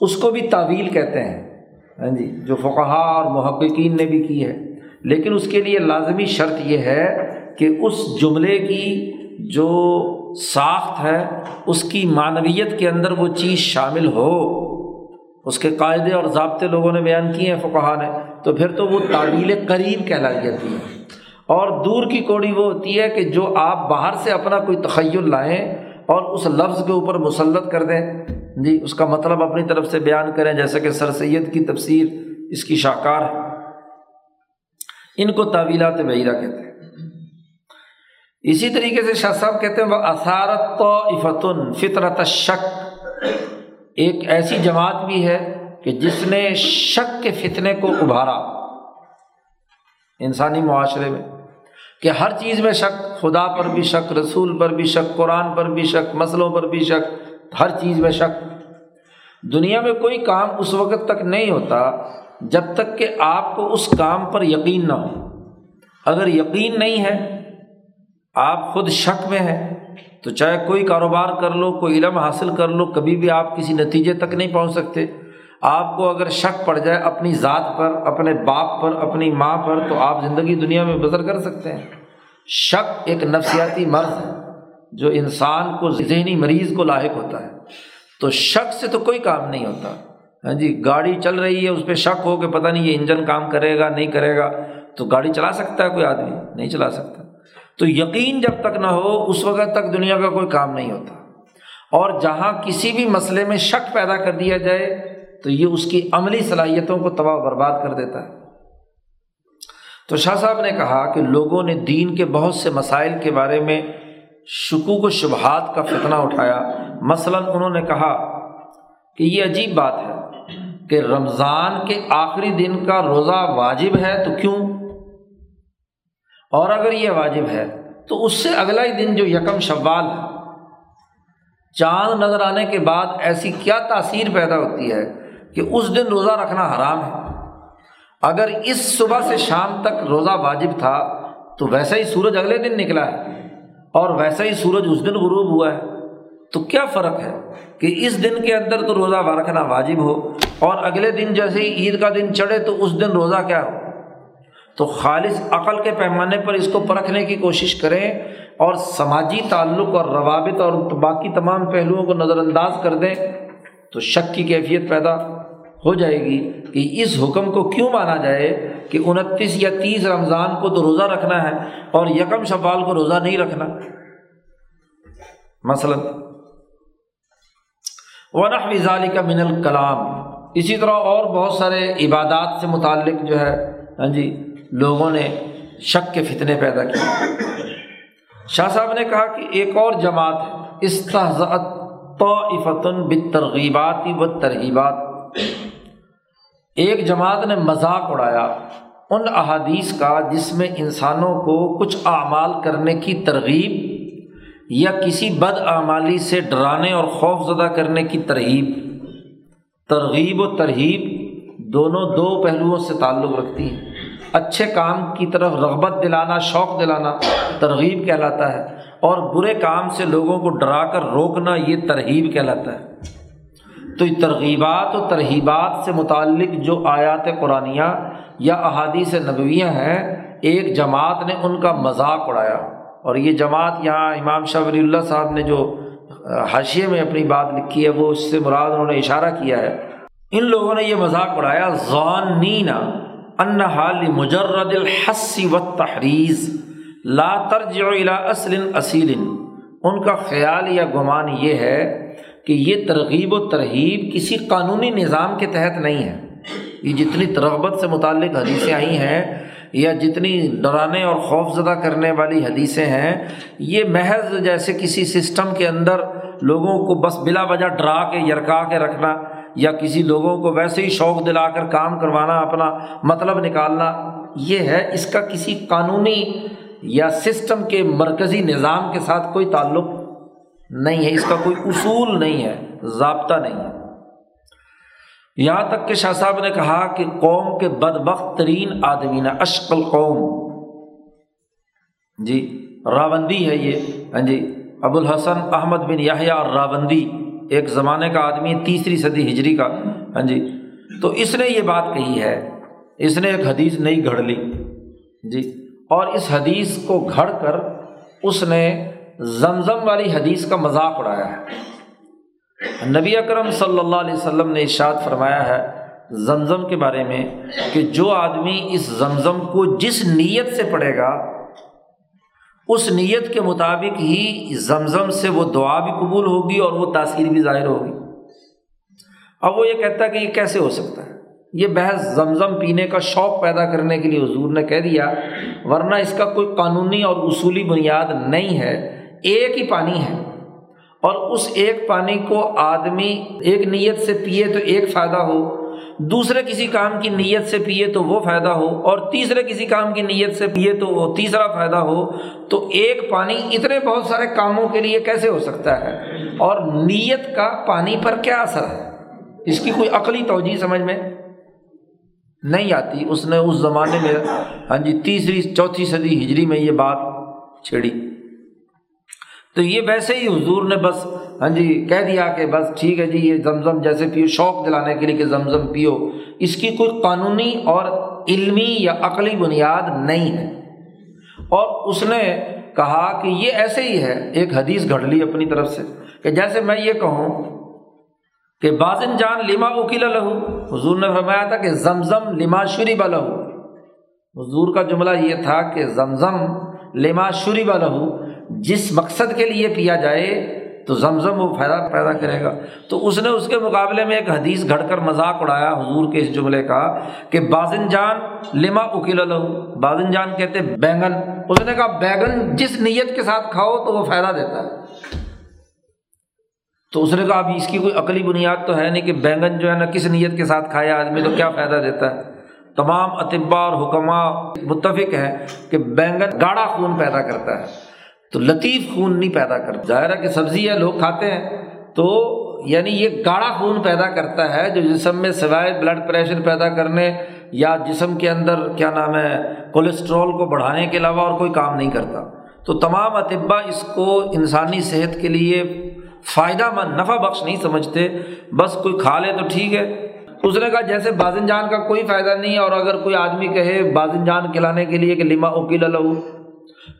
اس کو بھی تعویل کہتے ہیں۔ ہاں جی جو فقہ اور محققین نے بھی کی ہے۔ لیکن اس کے لیے لازمی شرط یہ ہے کہ اس جملے کی جو ساخت ہے، اس کی معنویت کے اندر وہ چیز شامل ہو۔ اس کے قاعدے اور ضابطے لوگوں نے بیان کیے ہیں فقہ نے۔ تو پھر تو وہ تعویل قریب کہلائی جاتی ہے۔ اور دور کی کوڑی وہ ہوتی ہے کہ جو آپ باہر سے اپنا کوئی تخیل لائیں اور اس لفظ کے اوپر مسلط کر دیں۔ جی اس کا مطلب اپنی طرف سے بیان کریں جیسے کہ سر سید کی تفسیر اس کی شاہکار ہے۔ ان کو تعویلات بعیرہ کہتے ہیں۔ اسی طریقے سے شاہ صاحب کہتے ہیں، وہ اثارت تو افتن فطرت شک ایک ایسی جماعت بھی ہے کہ جس نے شک کے فتنے کو ابھارا انسانی معاشرے میں، کہ ہر چیز میں شک، خدا پر بھی شک، رسول پر بھی شک، قرآن پر بھی شک مسلوں پر بھی شک۔ ہر چیز میں شک۔ دنیا میں کوئی کام اس وقت تک نہیں ہوتا جب تک کہ آپ کو اس کام پر یقین نہ ہو۔ اگر یقین نہیں ہے، آپ خود شک میں ہیں۔ تو چاہے کوئی کاروبار کر لو، کوئی علم حاصل کر لو، کبھی بھی آپ کسی نتیجے تک نہیں پہنچ سکتے۔ آپ کو اگر شک پڑ جائے اپنی ذات پر، اپنے باپ پر، اپنی ماں پر، تو آپ زندگی دنیا میں بسر کر سکتے ہیں۔ شک ایک نفسیاتی مرض ہے۔ جو انسان کو ذہنی مریض کو لاحق ہوتا ہے، تو شک سے تو کوئی کام نہیں ہوتا۔ ہاں جی گاڑی چل رہی ہے، اس پہ شک ہو کہ پتہ نہیں یہ انجن کام کرے گا، نہیں کرے گا، تو گاڑی چلا سکتا ہے کوئی آدمی؟ نہیں چلا سکتا۔ تو یقین جب تک نہ ہو، اس وقت تک دنیا کا کوئی کام نہیں ہوتا۔ اور جہاں کسی بھی مسئلے میں شک پیدا کر دیا جائے، تو یہ اس کی عملی صلاحیتوں کو تباہ برباد کر دیتا ہے۔ تو شاہ صاحب نے کہا کہ لوگوں نے دین کے بہت سے مسائل کے بارے میں شکوک و شبہات کا فتنہ اٹھایا۔ مثلاً انہوں نے کہا کہ یہ عجیب بات ہے کہ رمضان کے آخری دن کا روزہ واجب ہے تو کیوں؟ اور اگر یہ واجب ہے تو اس سے اگلا ہی دن جو یکم شوال ہے۔ چاند نظر آنے کے بعد ایسی کیا تاثیر پیدا ہوتی ہے کہ اس دن روزہ رکھنا حرام ہے۔ اگر اس صبح سے شام تک روزہ واجب تھا تو ویسا ہی سورج اگلے دن نکلا ہے۔ اور ویسا ہی سورج اس دن غروب ہوا ہے۔ تو کیا فرق ہے کہ اس دن کے اندر تو روزہ رکھنا واجب ہو اور اگلے دن جیسے ہی عید کا دن چڑھے تو اس دن روزہ کیا ہو؟ تو خالص عقل کے پیمانے پر اس کو پرکھنے کی کوشش کریں اور سماجی تعلق اور روابط اور باقی تمام پہلوؤں کو نظر انداز کر دیں تو شک کی کیفیت پیدا ہو جائے گی کہ اس حکم کو کیوں مانا جائے کہ انتیس یا تیس رمضان کو تو روزہ رکھنا ہے اور یکم شفال کو روزہ نہیں رکھنا۔ مثلاً ورح وزالی کا من الکلام اسی طرح اور بہت سارے عبادات سے متعلق جو ہے ہاں جی لوگوں نے شک کے فتنے پیدا کیے۔ شاہ صاحب نے کہا کہ ایک اور جماعت استحزت طافتن بترغیباتی و ترغیبات ایک جماعت نے مذاق اڑایا ان احادیث کا جس میں انسانوں کو کچھ اعمال کرنے کی ترغیب یا کسی بد اعمالی سے ڈرانے اور خوف زدہ کرنے کی ترغیب۔ ترغیب و ترغیب دونوں دو پہلوؤں سے تعلق رکھتی ہیں۔ اچھے کام کی طرف رغبت دلانا، شوق دلانا ترغیب کہلاتا ہے اور برے کام سے لوگوں کو ڈرا کر روکنا یہ ترغیب کہلاتا ہے۔ تو یہ ترغیبات و ترغیبات سے متعلق جو آیات قرآن یا احادیث نبویاں ہیں، ایک جماعت نے ان کا مذاق اڑایا۔ اور یہ جماعت یہاں امام شاہ ولی اللہ صاحب نے جو حاشیے میں اپنی بات لکھی ہے، وہ اس سے مراد انہوں نے اشارہ کیا ہے۔ ان لوگوں نے یہ مذاق اڑایا غان نینا ان حال مجرد الحسی و تحریز لا ترجع الى اصل اصیل۔ ان کا خیال یا گمان یہ ہے کہ یہ ترغیب و ترغیب کسی قانونی نظام کے تحت نہیں ہے۔ یہ جتنی ترغبت سے متعلق حدیثیں آئی ہیں یا جتنی ڈرانے اور خوف زدہ کرنے والی حدیثیں ہیں، یہ محض جیسے کسی سسٹم کے اندر لوگوں کو بس بلا وجہ ڈرا کے، یرکا کے رکھنا یا کسی لوگوں کو ویسے ہی شوق دلا کر کام کروانا، اپنا مطلب نکالنا، یہ ہے اس کا کسی قانونی یا سسٹم کے مرکزی نظام کے ساتھ کوئی تعلق نہیں ہے، اس کا کوئی اصول نہیں ہے، ضابطہ نہیں ہے۔ یہاں تک کہ شاہ صاحب نے کہا کہ قوم کے بد بخت ترین آدمی نا اشکل قوم جی راوندی ہے یہ۔ ہاں جی ابو الحسن احمد بن یاہیا اور راوندی، ایک زمانے کا آدمی، تیسری صدی ہجری کا۔ ہاں جی تو اس نے یہ بات کہی ہے، اس نے ایک حدیث نہیں گھڑ لی۔ جی اور اس حدیث کو گھڑ کر اس نے زمزم والی حدیث کا مذاق اڑایا ہے۔ نبی اکرم صلی اللہ علیہ وسلم نے ارشاد فرمایا ہے زمزم کے بارے میں کہ جو آدمی اس زمزم کو جس نیت سے پڑھے گا، اس نیت کے مطابق ہی زمزم سے وہ دعا بھی قبول ہوگی اور وہ تاثیر بھی ظاہر ہوگی۔ اب وہ یہ کہتا ہے کہ یہ کیسے ہو سکتا ہے؟ یہ بحث زمزم پینے کا شوق پیدا کرنے کے لیے حضور نے کہہ دیا، ورنہ اس کا کوئی قانونی اور اصولی بنیاد نہیں ہے۔ ایک ہی پانی ہے۔ اور اس ایک پانی کو آدمی ایک نیت سے پیے تو ایک فائدہ ہو، دوسرے کسی کام کی نیت سے پیے تو وہ فائدہ ہو، اور تیسرے کسی کام کی نیت سے پیے تو وہ تیسرا فائدہ ہو۔ تو ایک پانی اتنے بہت سارے کاموں کے لیے کیسے ہو سکتا ہے؟ اور نیت کا پانی پر کیا اثر ہے؟ اس کی کوئی عقلی توجہ سمجھ میں نہیں آتی۔ اس نے اس زمانے میں ہاں جی تیسری، چوتھی صدی ہجری میں یہ بات چھیڑی۔ تو یہ ویسے ہی حضور نے بس ہاں جی کہہ دیا کہ بس ٹھیک ہے جی یہ زمزم جیسے پیو، شوق دلانے کے لیے کہ زمزم پیو۔ اس کی کوئی قانونی اور علمی یا عقلی بنیاد نہیں ہے۔ اور اس نے کہا کہ یہ ایسے ہی ہے، ایک حدیث گھڑ لی اپنی طرف سے کہ جیسے میں یہ کہوں کہ بازن جان لما وکیل لہو۔ حضور نے فرمایا تھا کہ زمزم لما شری لہو۔ حضور کا جملہ یہ تھا کہ زمزم لما شری لہو۔ جس مقصد کے لیے پیا جائے تو زمزم وہ فائدہ پیدا کرے گا۔ تو اس نے اس کے مقابلے میں ایک حدیث گھڑ کر مذاق اڑایا حضور کے اس جملے کا کہ بازن جان لما اکیل لہو۔ بازن جان کہتے بینگن۔ اس نے کہا بیگن جس نیت کے ساتھ کھاؤ تو وہ فائدہ دیتا ہے۔ تو اس نے کہا ابھی اس کی کوئی عقلی بنیاد تو ہے نہیں کہ بینگن جو ہے نا کس نیت کے ساتھ کھایا آدمی تو کیا فائدہ دیتا ہے۔ تمام اطبا اور حکمہ متفق ہے کہ بینگن گاڑھا خون پیدا کرتا ہے۔ تو لطیف خون نہیں پیدا کرتا۔ ظاہر ہے کہ سبزی ہے، لوگ کھاتے ہیں۔ تو یعنی یہ گاڑھا خون پیدا کرتا ہے، جو جسم میں سوائے بلڈ پریشر پیدا کرنے یا جسم کے اندر کیا نام ہے کولیسٹرول کو بڑھانے کے علاوہ اور کوئی کام نہیں کرتا۔ تو تمام اطبا اس کو انسانی صحت کے لیے فائدہ مند، نفع بخش نہیں سمجھتے۔ بس کوئی کھا لے تو ٹھیک ہے۔ اس نے کہا، جیسے بازن جان کا کوئی فائدہ نہیں ہے اور اگر کوئی آدمی کہے بازن جان کھلانے کے لیے کہ لما اکیل لہو۔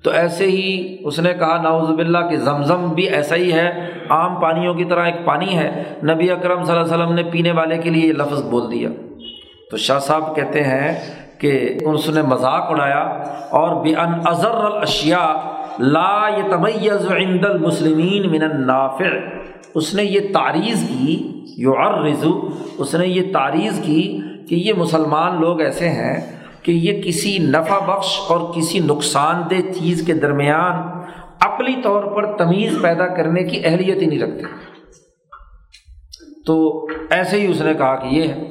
تو ایسے ہی اس نے کہا ناؤز باللہ کہ زمزم بھی ایسا ہی ہے، عام پانیوں کی طرح ایک پانی ہے۔ نبی اکرم صلی اللہ علیہ وسلم نے پینے والے کے لیے یہ لفظ بول دیا۔ تو شاہ صاحب کہتے ہیں کہ اس نے مذاق اڑایا اور بے ان اظہر الاشیا لا تمیز عند المسلمین من النافع۔ اس نے یہ تعریض کی یو اس نے یہ تعریض کی کہ یہ مسلمان لوگ ایسے ہیں کہ یہ کسی نفع بخش اور کسی نقصان دہ چیز کے درمیان عقلی طور پر تمیز پیدا کرنے کی اہلیت ہی نہیں رکھتے۔ تو ایسے ہی اس نے کہا کہ یہ ہے۔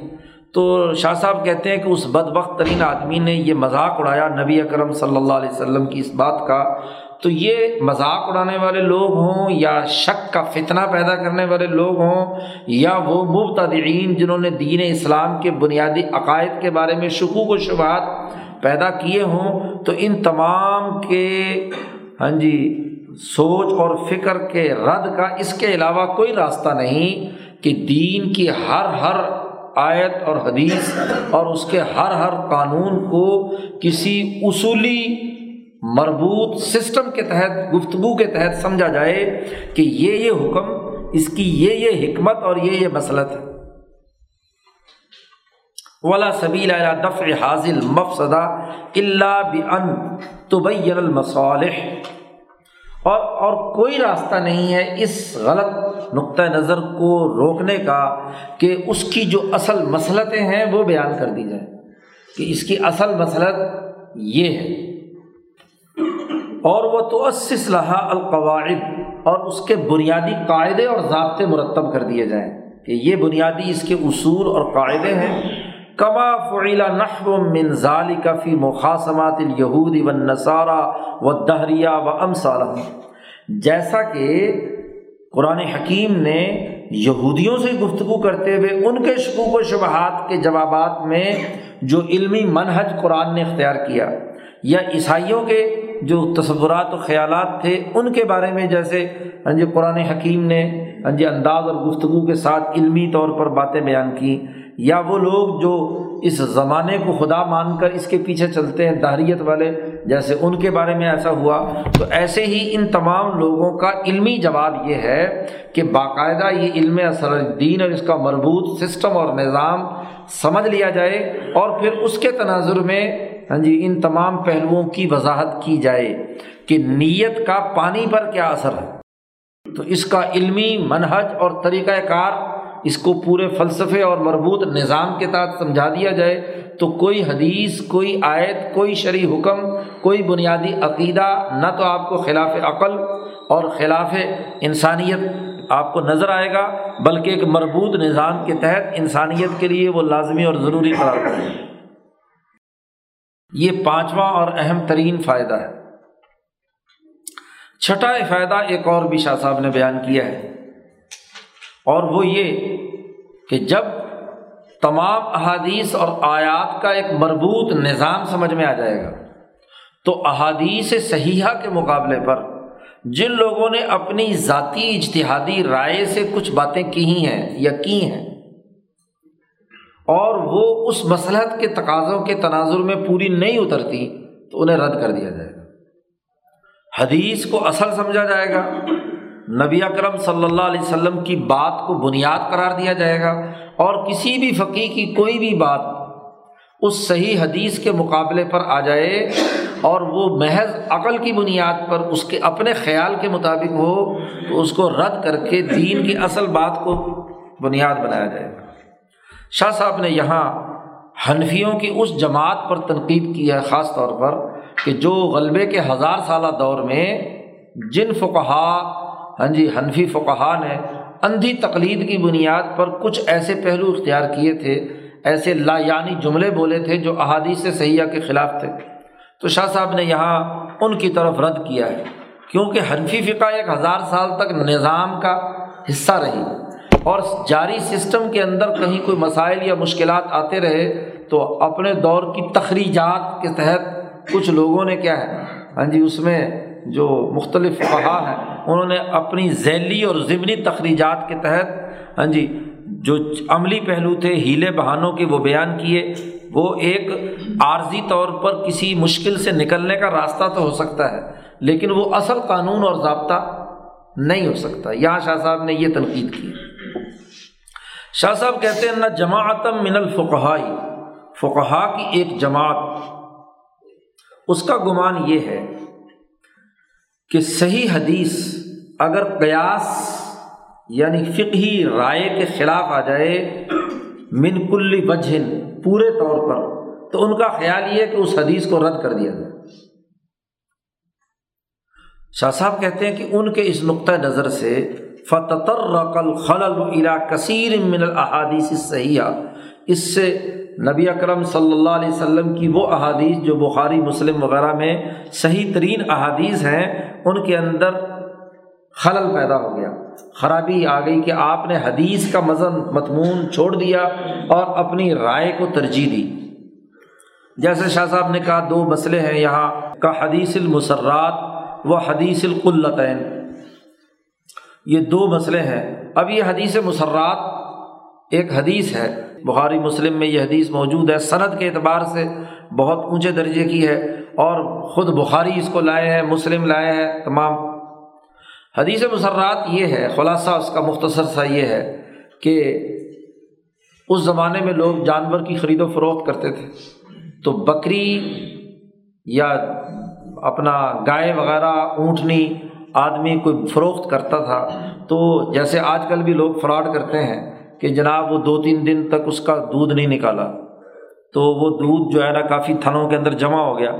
تو شاہ صاحب کہتے ہیں کہ اس بد وقت ترین آدمی نے یہ مذاق اڑایا نبی اکرم صلی اللہ علیہ وسلم کی اس بات کا تو یہ مذاق اڑانے والے لوگ ہوں یا شک کا فتنہ پیدا کرنے والے لوگ ہوں یا وہ مبتدئین جنہوں نے دین اسلام کے بنیادی عقائد کے بارے میں شکوک و شبہات پیدا کیے ہوں، تو ان تمام کے ہاں جی سوچ اور فکر کے رد کا اس کے علاوہ کوئی راستہ نہیں کہ دین کی ہر ہر آیت اور حدیث اور اس کے ہر ہر قانون کو کسی اصولی مربوط سسٹم کے تحت، گفتگو کے تحت سمجھا جائے کہ یہ یہ حکم، اس کی یہ یہ حکمت اور یہ یہ مسلط ہے۔ ولا سبیل دفع حاضل مفسدہ اللہ بن طبی المصالح۔ اور اور کوئی راستہ نہیں ہے اس غلط نقطۂ نظر کو روکنے کا کہ اس کی جو اصل مسلطیں ہیں وہ بیان کر دی جائیں کہ اس کی اصل مسلط یہ ہے۔ اور وہ تو القواعد اور اس کے بنیادی قاعدے اور ضابطے مرتب کر دیے جائیں کہ یہ بنیادی اس کے اصول اور قاعدے ہیں۔ کما فعیلا نحب من ذالک فی مخاصمات الیہود و نصارہ و دہریہ و امثال جیسا کہ قرآن حکیم نے یہودیوں سے گفتگو کرتے ہوئے ان کے شکوک و شبہات کے جوابات میں جو علمی منحج قرآن نے اختیار کیا، یا عیسائیوں کے جو تصورات و خیالات تھے، ان کے بارے میں جیسے ہاں جی قرآن حکیم نے ہاں جی انداز اور گفتگو کے ساتھ علمی طور پر باتیں بیان کی یا وہ لوگ جو اس زمانے کو خدا مان کر اس کے پیچھے چلتے ہیں، دہریت والے، جیسے ان کے بارے میں ایسا ہوا۔ تو ایسے ہی ان تمام لوگوں کا علمی جواب یہ ہے کہ باقاعدہ یہ علم اثر الدین اور اس کا مربوط سسٹم اور نظام سمجھ لیا جائے اور پھر اس کے تناظر میں ہاں جی ان تمام پہلوؤں کی وضاحت کی جائے کہ نیت کا پانی پر کیا اثر ہے۔ تو اس کا علمی منحج اور طریقۂ کار اس کو پورے فلسفے اور مربوط نظام کے تحت سمجھا دیا جائے تو کوئی حدیث، کوئی آیت، کوئی شرعی حکم، کوئی بنیادی عقیدہ نہ تو آپ کو خلاف عقل اور خلاف انسانیت آپ کو نظر آئے گا، بلکہ ایک مربوط نظام کے تحت انسانیت کے لیے وہ لازمی اور ضروری قرار کرے یہ پانچواں اور اہم ترین فائدہ ہے۔ چھٹا فائدہ ایک اور بھی شاہ صاحب نے بیان کیا ہے۔ اور وہ یہ کہ جب تمام احادیث اور آیات کا ایک مربوط نظام سمجھ میں آ جائے گا، تو احادیث صحیحہ کے مقابلے پر جن لوگوں نے اپنی ذاتی اجتہادی رائے سے کچھ باتیں کی ہیں یا کی ہیں اور وہ اس مسلحت کے تقاضوں کے تناظر میں پوری نہیں اترتی، تو انہیں رد کر دیا جائے گا۔ حدیث کو اصل سمجھا جائے گا۔ نبی اکرم صلی اللہ علیہ وسلم کی بات کو بنیاد قرار دیا جائے گا۔ اور کسی بھی فقی کی کوئی بھی بات اس صحیح حدیث کے مقابلے پر آ جائے اور وہ محض عقل کی بنیاد پر اس کے اپنے خیال کے مطابق ہو، تو اس کو رد کر کے دین کی اصل بات کو بنیاد بنایا جائے گا۔ شاہ صاحب نے یہاں حنفیوں کی اس جماعت پر تنقید کی ہے، خاص طور پر کہ جو غلبے کے ہزار سالہ دور میں جن فقہا ہاں جی حنفی فقہ نے اندھی تقلید کی بنیاد پر کچھ ایسے پہلو اختیار کیے تھے، ایسے لا یعنی جملے بولے تھے جو احادیث سیاح کے خلاف تھے۔ تو شاہ صاحب نے یہاں ان کی طرف رد کیا ہے، کیونکہ حنفی فقہ ایک ہزار سال تک نظام کا حصہ رہی۔ اور جاری سسٹم کے اندر کہیں کوئی مسائل یا مشکلات آتے رہے تو اپنے دور کی تخریجات کے تحت کچھ لوگوں نے کیا ہے؟ ہاں جی اس میں جو مختلف فہا ہیں، انہوں نے اپنی ذیلی اور ضمنی تخریجات کے تحت ہاں جی جو عملی پہلو تھے، ہیلے بہانوں کے وہ بیان کیے۔ وہ ایک عارضی طور پر کسی مشکل سے نکلنے کا راستہ تو ہو سکتا ہے، لیکن وہ اصل قانون اور ضابطہ نہیں ہو سکتا۔ یہاں شاہ صاحب نے یہ تنقید کی۔ شاہ صاحب کہتے ہیں، نہ جماعتم من الفقہائی. فقہا کی ایک جماعت۔ اس کا گمان یہ ہے کہ صحیح حدیث اگر قیاس یعنی فقہی رائے کے خلاف آ جائے من کل وجہ پورے طور پر، تو ان کا خیال یہ کہ اس حدیث کو رد کر دیا جائے۔ شاہ صاحب کہتے ہیں کہ ان کے اس نقطۂ نظر سے فتر رقل خلل الا کثیر من الحادیث صحیح اس سے نبی اکرم صلی اللہ علیہ وسلم کی وہ احادیث جو بخاری، مسلم وغیرہ میں صحیح ترین احادیث ہیں، ان کے اندر خلل پیدا ہو گیا۔ خرابی آ گئی کہ آپ نے حدیث کا مزن متمون چھوڑ دیا اور اپنی رائے کو ترجیح دی۔ جیسے شاہ صاحب نے کہا، دو مسئلے ہیں یہاں، کا حدیث المسرات و حدیث القلطین یہ دو مسئلے ہیں۔ اب یہ حدیث مسرات ایک حدیث ہے۔ بخاری مسلم میں یہ حدیث موجود ہے۔ صنعت کے اعتبار سے بہت اونچے درجے کی ہے اور خود بخاری اس کو لائے ہیں، مسلم لائے ہیں، تمام۔ حدیث مسرات یہ ہے، خلاصہ اس کا مختصر سا یہ ہے کہ اس زمانے میں لوگ جانور کی خرید و فروخت کرتے تھے۔ تو بکری یا اپنا گائے وغیرہ، اونٹنی آدمی کوئی فروخت کرتا تھا تو جیسے آج کل بھی لوگ فراڈ کرتے ہیں کہ جناب وہ دو تین دن تک اس کا دودھ نہیں نکالا، تو وہ دودھ جو ہے نا کافی تھنوں کے اندر جمع ہو گیا۔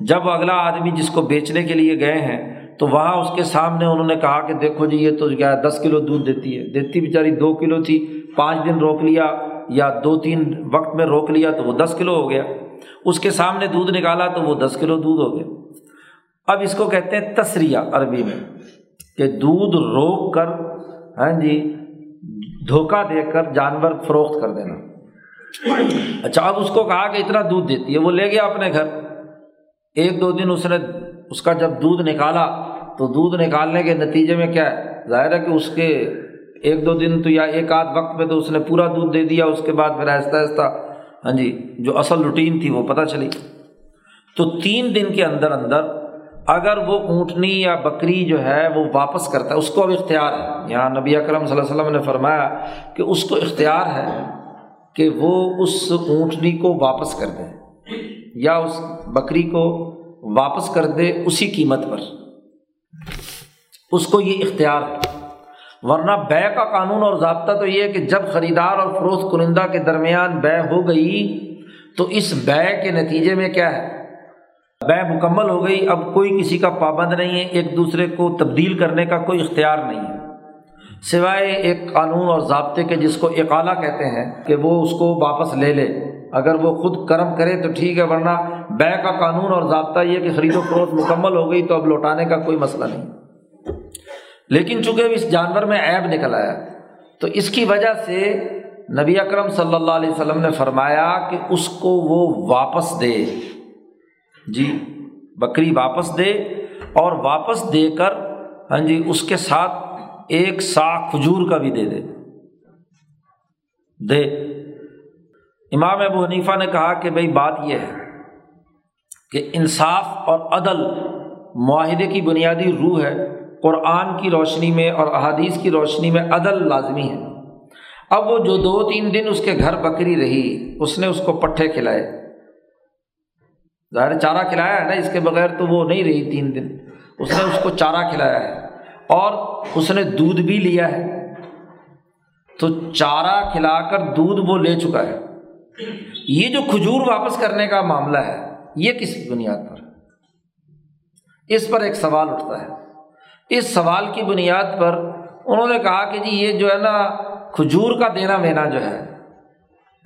جب اگلا آدمی جس کو بیچنے کے لیے گئے ہیں، تو وہاں اس کے سامنے انہوں نے کہا کہ دیکھو جی یہ تو کیا دس کلو دودھ دیتی ہے۔ دیتی بیچاری دو کلو تھی، پانچ دن روک لیا یا دو تین وقت میں روک لیا تو وہ دس کلو ہو گیا۔ اس کے سامنے دودھ نکالا تو وہ دس کلو دودھ ہو گیا۔ اب اس کو کہتے ہیں تسریہ عربی میں، کہ دودھ روک کر ہاں جی دھوکہ دے کر جانور فروخت کر دینا۔ اچھا اب اس کو کہا کہ اتنا دودھ دیتی ہے، وہ لے گیا اپنے گھر۔ ایک دو دن اس نے اس کا جب دودھ نکالا، تو دودھ نکالنے کے نتیجے میں کیا ہے؟ ظاہر ہے کہ اس کے ایک دو دن تو یا ایک آدھ وقت میں تو اس نے پورا دودھ دے دیا، اس کے بعد پھر آہستہ آہستہ ہاں جی جو اصل روٹین تھی وہ پتہ چلی۔ تو تین دن کے اندر اندر اگر وہ اونٹنی یا بکری جو ہے وہ واپس کرتا ہے، اس کو اب اختیار ہے۔ یہاں نبی اکرم صلی اللہ علیہ وسلم نے فرمایا کہ اس کو اختیار ہے کہ وہ اس اونٹنی کو واپس کر دے یا اس بکری کو واپس کر دے اسی قیمت پر۔ اس کو یہ اختیار ہے۔ ورنہ بے کا قانون اور ضابطہ تو یہ ہے کہ جب خریدار اور فروخت کنندہ کے درمیان بے ہو گئی تو اس بے کے نتیجے میں کیا ہے؟ بے مکمل ہو گئی، اب کوئی کسی کا پابند نہیں ہے، ایک دوسرے کو تبدیل کرنے کا کوئی اختیار نہیں ہے۔ سوائے ایک قانون اور ضابطے کے جس کو اقالہ کہتے ہیں کہ وہ اس کو واپس لے لے۔ اگر وہ خود کرم کرے تو ٹھیک ہے، ورنہ بے کا قانون اور ضابطہ یہ کہ خرید و فروخت مکمل ہو گئی تو اب لوٹانے کا کوئی مسئلہ نہیں۔ لیکن چونکہ اس جانور میں عیب نکل آیا، تو اس کی وجہ سے نبی اکرم صلی اللہ علیہ وسلم نے فرمایا کہ اس کو وہ واپس دے۔ جی بکری واپس دے اور واپس دے کر ہاں جی اس کے ساتھ ایک سا کھجور کا بھی دے دے۔ دے۔ امام ابو حنیفہ نے کہا کہ بھائی بات یہ ہے کہ انصاف اور عدل معاہدے کی بنیادی روح ہے۔ قرآن کی روشنی میں اور احادیث کی روشنی میں عدل لازمی ہے۔ اب وہ جو دو تین دن اس کے گھر بکری رہی، اس نے اس کو پٹھے کھلائے۔ ظاہر چارہ کھلایا ہے نا، اس کے بغیر تو وہ نہیں رہی تین دن۔ اس نے اس کو چارہ کھلایا ہے۔ اور اس نے دودھ بھی لیا ہے۔ تو چارہ کھلا کر دودھ وہ لے چکا ہے۔ یہ جو کھجور واپس کرنے کا معاملہ ہے، یہ کس بنیاد پر؟ اس پر ایک سوال اٹھتا ہے۔ اس سوال کی بنیاد پر انہوں نے کہا کہ جی یہ جو ہے نا، کھجور کا دینا لینا جو ہے۔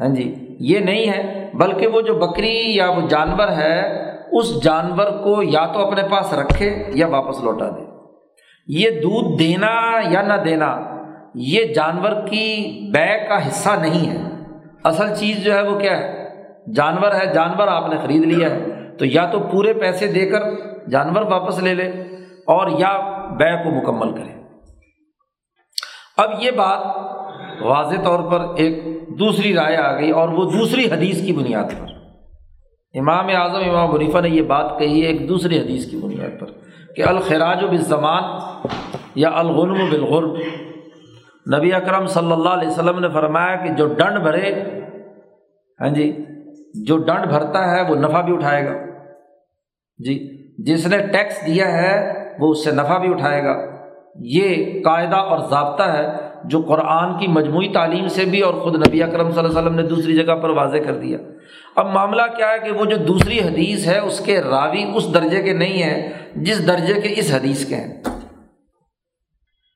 ہاں جی یہ نہیں ہے۔ بلکہ وہ جو بکری یا وہ جانور ہے، اس جانور کو یا تو اپنے پاس رکھے یا واپس لوٹا دے۔ یہ دودھ دینا یا نہ دینا، یہ جانور کی بے کا حصہ نہیں ہے۔ اصل چیز جو ہے وہ کیا ہے؟ جانور ہے، جانور آپ نے خرید لیا ہے۔ تو یا تو پورے پیسے دے کر جانور واپس لے لے اور یا بے کو مکمل کرے۔ اب یہ بات واضح طور پر ایک دوسری رائے آ گئی اور وہ دوسری حدیث کی بنیاد پر۔ امام اعظم، امام منیفا نے یہ بات کہی ہے ایک دوسری حدیث کی بنیاد پر کہ الخراج و بالزمان یا الغلم و بالغرب۔ نبی اکرم صلی اللہ علیہ وسلم نے فرمایا کہ جو ڈنڈ بھرے ہاں جی جو ڈنڈ بھرتا ہے وہ نفع بھی اٹھائے گا۔ جی جس نے ٹیکس دیا ہے وہ اس سے نفع بھی اٹھائے گا۔ یہ قاعدہ اور ضابطہ ہے جو قرآن کی مجموعی تعلیم سے بھی اور خود نبی اکرم صلی اللہ علیہ وسلم نے دوسری جگہ پر واضح کر دیا۔ اب معاملہ کیا ہے کہ وہ جو دوسری حدیث ہے، اس کے راوی اس درجے کے نہیں ہیں جس درجے کے اس حدیث کے ہیں۔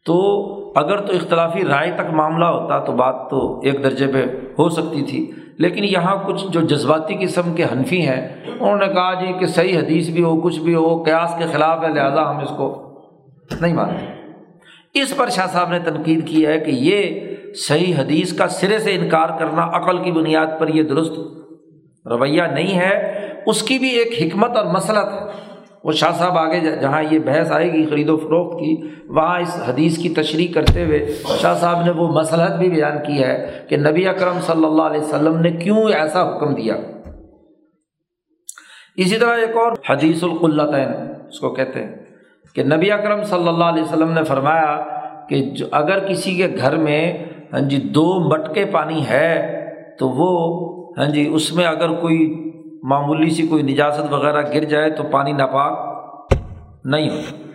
تو اگر تو اختلافی رائے تک معاملہ ہوتا تو بات تو ایک درجے پہ ہو سکتی تھی۔ لیکن یہاں کچھ جو جذباتی قسم کے حنفی ہیں، انہوں نے کہا جی کہ صحیح حدیث بھی ہو، کچھ بھی ہو، قیاس کے خلاف ہے، لہٰذا ہم اس کو نہیں مانتے۔ اس پر شاہ صاحب نے تنقید کی ہے کہ یہ صحیح حدیث کا سرے سے انکار کرنا عقل کی بنیاد پر یہ درست رویہ نہیں ہے، اس کی بھی ایک حکمت اور مسلط ہے۔ وہ شاہ صاحب آگے جہاں یہ بحث آئے گی خرید و فروخت کی، وہاں اس حدیث کی تشریح کرتے ہوئے شاہ صاحب نے وہ مسلحت بھی بیان کی ہے کہ نبی اکرم صلی اللہ علیہ وسلم نے کیوں ایسا حکم دیا۔ اسی طرح ایک اور حدیث القلطین اس کو کہتے ہیں۔ کہ نبی اکرم صلی اللہ علیہ وسلم نے فرمایا کہ جو اگر کسی کے گھر میں ہاں جی دو مٹکے پانی ہے، تو وہ ہاں جی اس میں اگر کوئی معمولی سی کوئی نجازت وغیرہ گر جائے تو پانی ناپاک نہیں ہوتا۔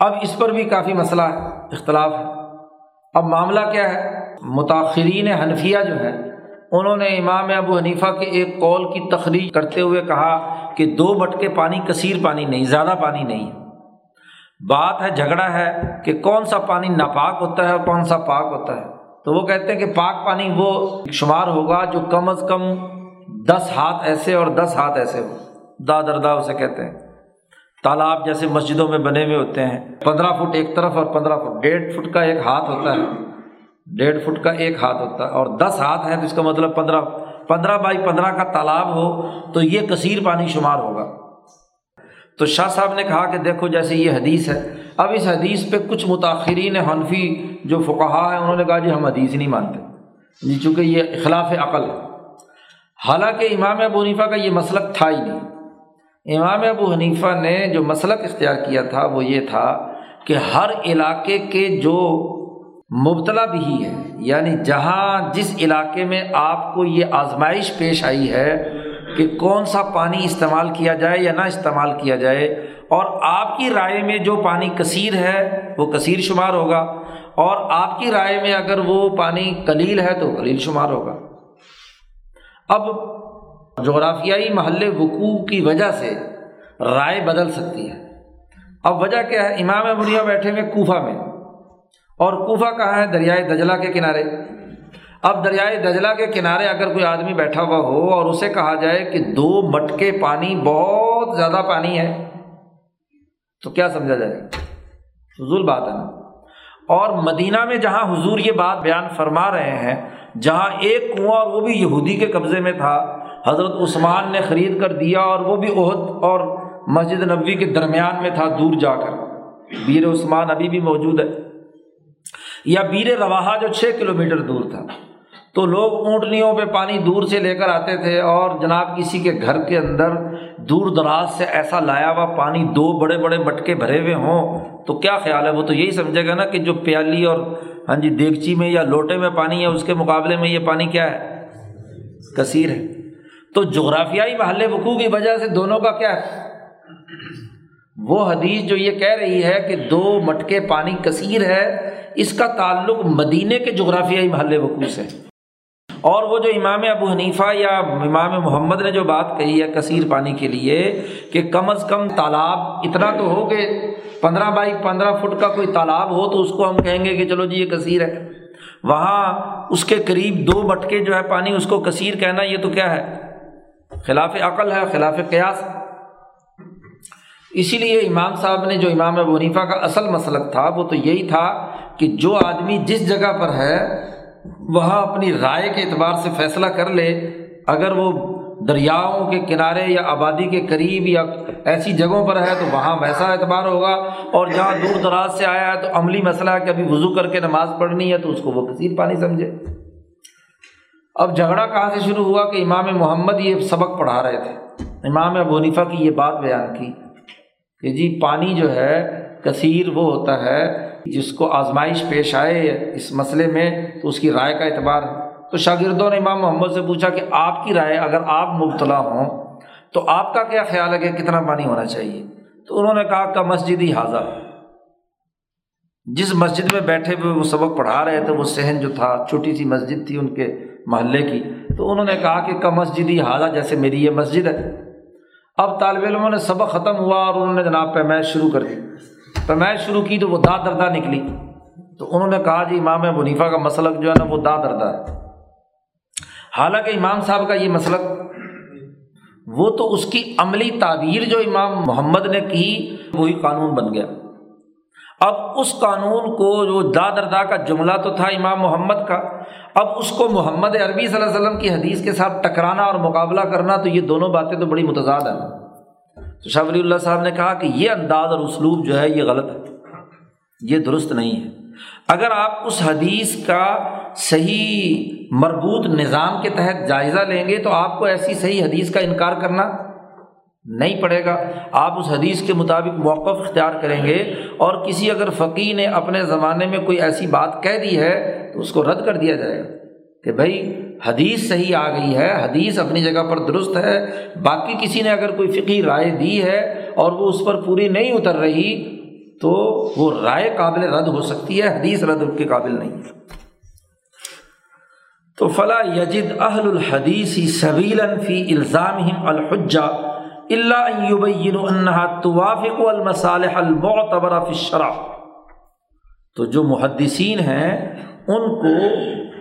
اب اس پر بھی کافی مسئلہ ہے اختلاف ہے۔ اب معاملہ کیا ہے؟ متاثرین حنفیہ جو ہے انہوں نے امام ابو حنیفہ کے ایک قول کی تخریج کرتے ہوئے کہا کہ دو مٹکے پانی کثیر پانی نہیں، زیادہ پانی نہیں۔ بات ہے، جھگڑا ہے کہ کون سا پانی ناپاک ہوتا ہے اور کون سا پاک ہوتا ہے۔ تو وہ کہتے ہیں کہ پاک پانی وہ شمار ہوگا جو کم از کم دس ہاتھ ایسے اور دس ہاتھ ایسے ہو۔ دا دردا اسے کہتے ہیں۔ تالاب جیسے مسجدوں میں بنے ہوئے ہوتے ہیں۔ پندرہ فٹ ایک طرف اور پندرہ فٹ، ڈیڑھ فٹ کا ایک ہاتھ ہوتا ہے۔ ڈیڑھ فٹ کا ایک ہاتھ ہوتا ہے اور دس ہاتھ ہیں تو اس کا مطلب پندرہ پندرہ بائی پندرہ کا تالاب ہو تو یہ کثیر پانی شمار ہوگا۔ تو شاہ صاحب نے کہا کہ دیکھو جیسے یہ حدیث ہے۔ اب اس حدیث پہ کچھ متاثرین حنفی جو فقہا ہیں انہوں نے کہا جی ہم حدیث نہیں مانتے۔ جی چونکہ یہ اخلاف عقل ہے۔ حالانکہ امام ابو حنیفہ کا یہ مسلک تھا ہی نہیں۔ امام ابو حنیفہ نے جو مسلک اختیار کیا تھا وہ یہ تھا کہ ہر علاقے کے جو مبتلا بھی ہے۔ یعنی جہاں جس علاقے میں آپ کو یہ آزمائش پیش آئی ہے کہ کون سا پانی استعمال کیا جائے یا نہ استعمال کیا جائے، اور آپ کی رائے میں جو پانی کثیر ہے وہ کثیر شمار ہوگا، اور آپ کی رائے میں اگر وہ پانی کلیل ہے تو کلیل شمار ہوگا۔ اب جغرافیائی محل وقوع کی وجہ سے رائے بدل سکتی ہے۔ اب وجہ کیا ہے؟ امام بنیا بیٹھے ہوئے کوفہ میں۔ اور کوفہ کہاں ہے دریائے دجلا کے کنارے۔ اب دریائے دجلا کے کنارے اگر کوئی آدمی بیٹھا ہوا ہو اور اسے کہا جائے کہ دو مٹکے پانی، بہت زیادہ پانی ہے، تو کیا سمجھا جائے؟ فضول بات ہے نا۔ اور مدینہ میں جہاں حضور یہ بات بیان فرما رہے ہیں، جہاں ایک کنواں اور وہ بھی یہودی کے قبضے میں تھا، حضرت عثمان نے خرید کر دیا اور وہ بھی عہد اور مسجد نبوی کے درمیان میں تھا، دور جا کر۔ بیر عثمان ابھی بھی موجود ہے۔ یا بیر روا جو چھ کلو میٹر دور تھا۔ تو لوگ اونٹنیوں پہ پانی دور سے لے کر آتے تھے اور جناب کسی کے گھر کے اندر دور دراز سے ایسا لایا ہوا پانی دو بڑے بڑے مٹکے بھرے ہوئے ہوں، تو کیا خیال ہے؟ وہ تو یہی سمجھے گا نا کہ جو پیالی اور ہاں جی دیگچی میں یا لوٹے میں پانی ہے، اس کے مقابلے میں یہ پانی کیا ہے؟ کثیر ہے۔ تو جغرافیائی محلے وقوع کی وجہ سے دونوں کا کیا ہے؟ وہ حدیث جو یہ کہہ رہی ہے کہ دو مٹکے پانی کثیر ہے اس کا تعلق مدینے کے جغرافیائی محل وقوع سے اور وہ جو امام ابو حنیفہ یا امام محمد نے جو بات کہی ہے کثیر پانی کے لیے کہ کم از کم تالاب اتنا تو ہو کہ پندرہ بائی پندرہ فٹ کا کوئی تالاب ہو تو اس کو ہم کہیں گے کہ چلو جی یہ کثیر ہے۔ وہاں اس کے قریب دو مٹکے جو ہے پانی اس کو کثیر کہنا یہ تو کیا ہے؟ خلاف عقل ہے، خلاف قیاس۔ اسی لیے امام صاحب نے جو امام ابو حنیفہ کا اصل مسلک تھا، وہ تو یہی تھا کہ جو آدمی جس جگہ پر ہے، وہاں اپنی رائے کے اعتبار سے فیصلہ کر لے۔ اگر وہ دریاؤں کے کنارے یا آبادی کے قریب یا ایسی جگہوں پر ہے، تو وہاں ویسا اعتبار ہوگا۔ اور جہاں دور دراز سے آیا ہے، تو عملی مسئلہ ہے کہ ابھی وضو کر کے نماز پڑھنی ہے، تو اس کو وہ کثیر پانی سمجھے۔ اب جھگڑا کہاں سے شروع ہوا کہ امام محمد یہ سبق پڑھا رہے تھے۔ امام ابو حنیفہ کی یہ بات بیان کی۔ کہ جی پانی جو ہے، کثیر وہ ہوتا ہے جس کو آزمائش پیش آئے اس مسئلے میں، تو اس کی رائے کا اعتبار ہے۔ تو شاگردوں نے امام محمد سے پوچھا کہ آپ کی رائے، اگر آپ مبتلا ہوں، تو آپ کا کیا خیال ہے کہ کتنا پانی ہونا چاہیے؟ تو انہوں نے کہا کہ مسجد ہی حاضر۔ جس مسجد میں بیٹھے ہوئے وہ سبق پڑھا رہے تھے، وہ صحن جو تھا، چھوٹی سی مسجد تھی ان کے محلے کی۔ تو انہوں نے کہا کہ کا مسجد ہی حاضر، جیسے میری یہ مسجد ہے۔ اب طالب علموں نے سبق ختم ہوا اور انہوں نے جناب پیمائش شروع کر دی۔ پیمائش شروع کی تو وہ دا دردہ نکلی۔ تو انہوں نے کہا جی امام منیفا کا مسلک جو ہے نا وہ دا دردہ ہے۔ حالانکہ امام صاحب کا یہ مسلک، وہ تو اس کی عملی تعبیر جو امام محمد نے کی، وہی قانون بن گیا۔ اب اس قانون کو جو دادردا کا جملہ تو تھا امام محمد کا، اب اس کو محمد عربی صلی اللہ علیہ وسلم کی حدیث کے ساتھ ٹکرانا اور مقابلہ کرنا تو یہ دونوں باتیں تو بڑی متضاد ہیں۔ تو شاہ ولی اللہ صاحب نے کہا کہ یہ انداز اور اسلوب جو ہے یہ غلط ہے، یہ درست نہیں ہے۔ اگر آپ اس حدیث کا صحیح مربوط نظام کے تحت جائزہ لیں گے تو آپ کو ایسی صحیح حدیث کا انکار کرنا نہیں پڑے گا۔ آپ اس حدیث کے مطابق موقف اختیار کریں گے۔ اور کسی اگر فقی نے اپنے زمانے میں کوئی ایسی بات کہہ دی ہے تو اس کو رد کر دیا جائے گا کہ بھائی، حدیث صحیح آ گئی ہے، حدیث اپنی جگہ پر درست ہے، باقی کسی نے اگر کوئی فقی رائے دی ہے اور وہ اس پر پوری نہیں اتر رہی تو وہ رائے قابل رد ہو سکتی ہے، حدیث رد کے قابل نہیں۔ تو فلاں یجد اہل الحدیثی سبیل فی الزام الحجا اللہ توافق المصالح المعتبر فی الشرع. تو جو محدثین ہیں، ان کو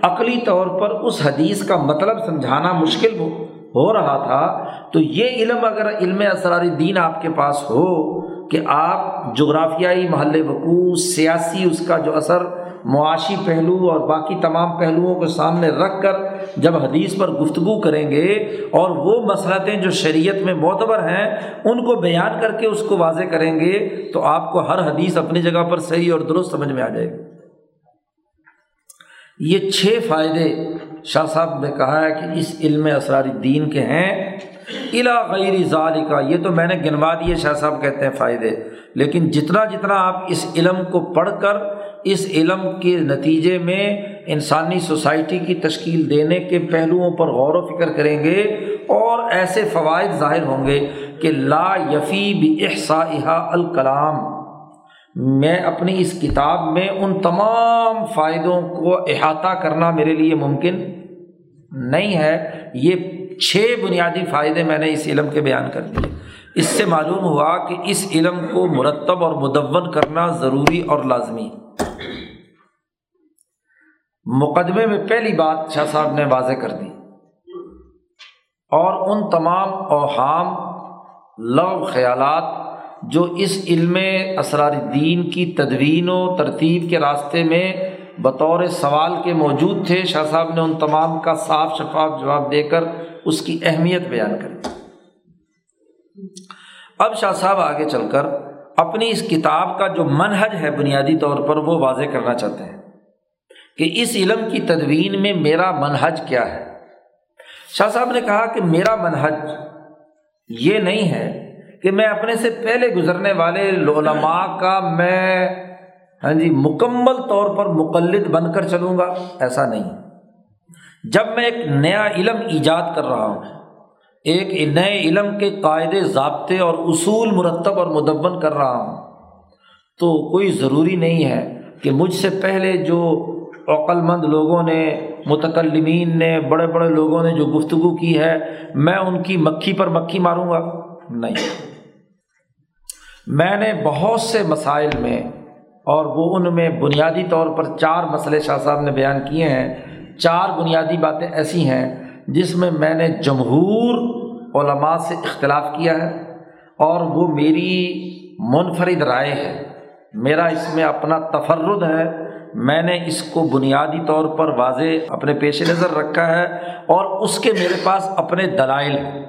عقلی طور پر اس حدیث کا مطلب سمجھانا مشکل ہو ہو رہا تھا۔ تو یہ علم اگر علم اسرار دین آپ کے پاس ہو کہ آپ جغرافیائی محل وقوع، سیاسی اس کا جو اثر معاشی پہلو اور باقی تمام پہلوؤں کو سامنے رکھ کر جب حدیث پر گفتگو کریں گے اور وہ مسلطیں جو شریعت میں معتبر ہیں، ان کو بیان کر کے اس کو واضح کریں گے، تو آپ کو ہر حدیث اپنی جگہ پر صحیح اور درست سمجھ میں آ جائے گی۔ یہ چھ فائدے شاہ صاحب نے کہا ہے کہ اس علم اسراری دین کے ہیں۔ الا غیر ظال کا یہ تو میں نے گنوا دیے، شاہ صاحب کہتے ہیں فائدے۔ لیکن جتنا جتنا آپ اس علم کو پڑھ کر اس علم کے نتیجے میں انسانی سوسائٹی کی تشکیل دینے کے پہلوؤں پر غور و فکر کریں گے اور ایسے فوائد ظاہر ہوں گے کہ لا یفی بھی احسا الکلام۔ میں اپنی اس کتاب میں ان تمام فائدوں کو احاطہ کرنا میرے لیے ممکن نہیں ہے۔ یہ چھ بنیادی فائدے میں نے اس علم کے بیان کر دیے۔ اس سے معلوم ہوا کہ اس علم کو مرتب اور مدون کرنا ضروری اور لازمی۔ مقدمے میں پہلی بات شاہ صاحب نے واضح کر دی۔ اور ان تمام اوہام لو خیالات جو اس علم اسرار دین کی تدوین و ترتیب کے راستے میں بطور سوال کے موجود تھے، شاہ صاحب نے ان تمام کا صاف شفاف جواب دے کر اس کی اہمیت بیان کری اب شاہ صاحب آگے چل کر اپنی اس کتاب کا جو منحج ہے بنیادی طور پر وہ واضح کرنا چاہتے ہیں۔ کہ اس علم کی تدوین میں میرا منحج کیا ہے؟ شاہ صاحب نے کہا کہ میرا منحج یہ نہیں ہے کہ میں اپنے سے پہلے گزرنے والے علماء کا میں ہاں جی مکمل طور پر مقلد بن کر چلوں گا، ایسا نہیں۔ جب میں ایک نیا علم ایجاد کر رہا ہوں، ایک نئے علم کے قاعدے، ضابطے اور اصول مرتب اور مدون کر رہا ہوں، تو کوئی ضروری نہیں ہے کہ مجھ سے پہلے جو عقلمند لوگوں نے، متکلمین نے، بڑے بڑے لوگوں نے جو گفتگو کی ہے، میں ان کی مکھی پر مکھی ماروں گا؟ نہیں۔ میں نے بہت سے مسائل میں اور وہ ان میں بنیادی طور پر چار مسئلے شاہ صاحب نے بیان کیے ہیں۔ چار بنیادی باتیں ایسی ہیں جس میں میں نے جمہور علماء سے اختلاف کیا ہے اور وہ میری منفرد رائے ہے۔ میرا اس میں اپنا تفرد ہے۔ میں نے اس کو بنیادی طور پر واضح اپنے پیش نظر رکھا ہے اور اس کے میرے پاس اپنے دلائل ہیں۔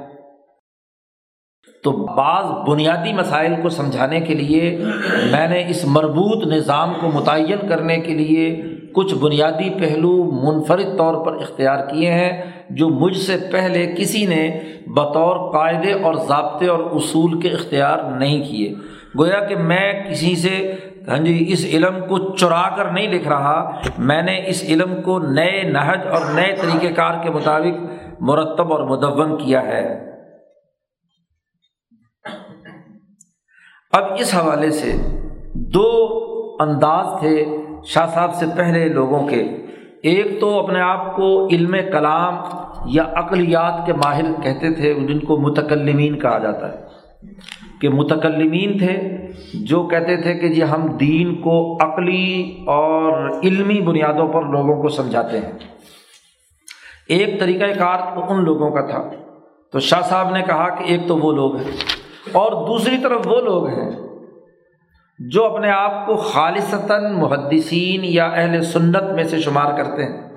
تو بعض بنیادی مسائل کو سمجھانے کے لیے میں نے اس مربوط نظام کو متعین کرنے کے لیے کچھ بنیادی پہلو منفرد طور پر اختیار کیے ہیں، جو مجھ سے پہلے کسی نے بطور قاعدے اور ضابطے اور اصول کے اختیار نہیں کیے۔ گویا کہ میں کسی سے ہاں جی اس علم کو چرا کر نہیں لکھ رہا۔ میں نے اس علم کو نئے نہج اور نئے طریقۂ کار کے مطابق مرتب اور مدون کیا ہے۔ اب اس حوالے سے دو انداز تھے شاہ صاحب سے پہلے لوگوں کے۔ ایک تو اپنے آپ کو علم کلام یا عقلیات کے ماہر کہتے تھے جن کو متکلمین کہا جاتا ہے۔ کہ متکلمین تھے جو کہتے تھے کہ جی ہم دین کو عقلی اور علمی بنیادوں پر لوگوں کو سمجھاتے ہیں۔ ایک طریقۂ کار تو ان لوگوں کا تھا۔ تو شاہ صاحب نے کہا کہ ایک تو وہ لوگ ہیں اور دوسری طرف وہ لوگ ہیں جو اپنے آپ کو خالصتاً محدثین یا اہل سنت میں سے شمار کرتے ہیں۔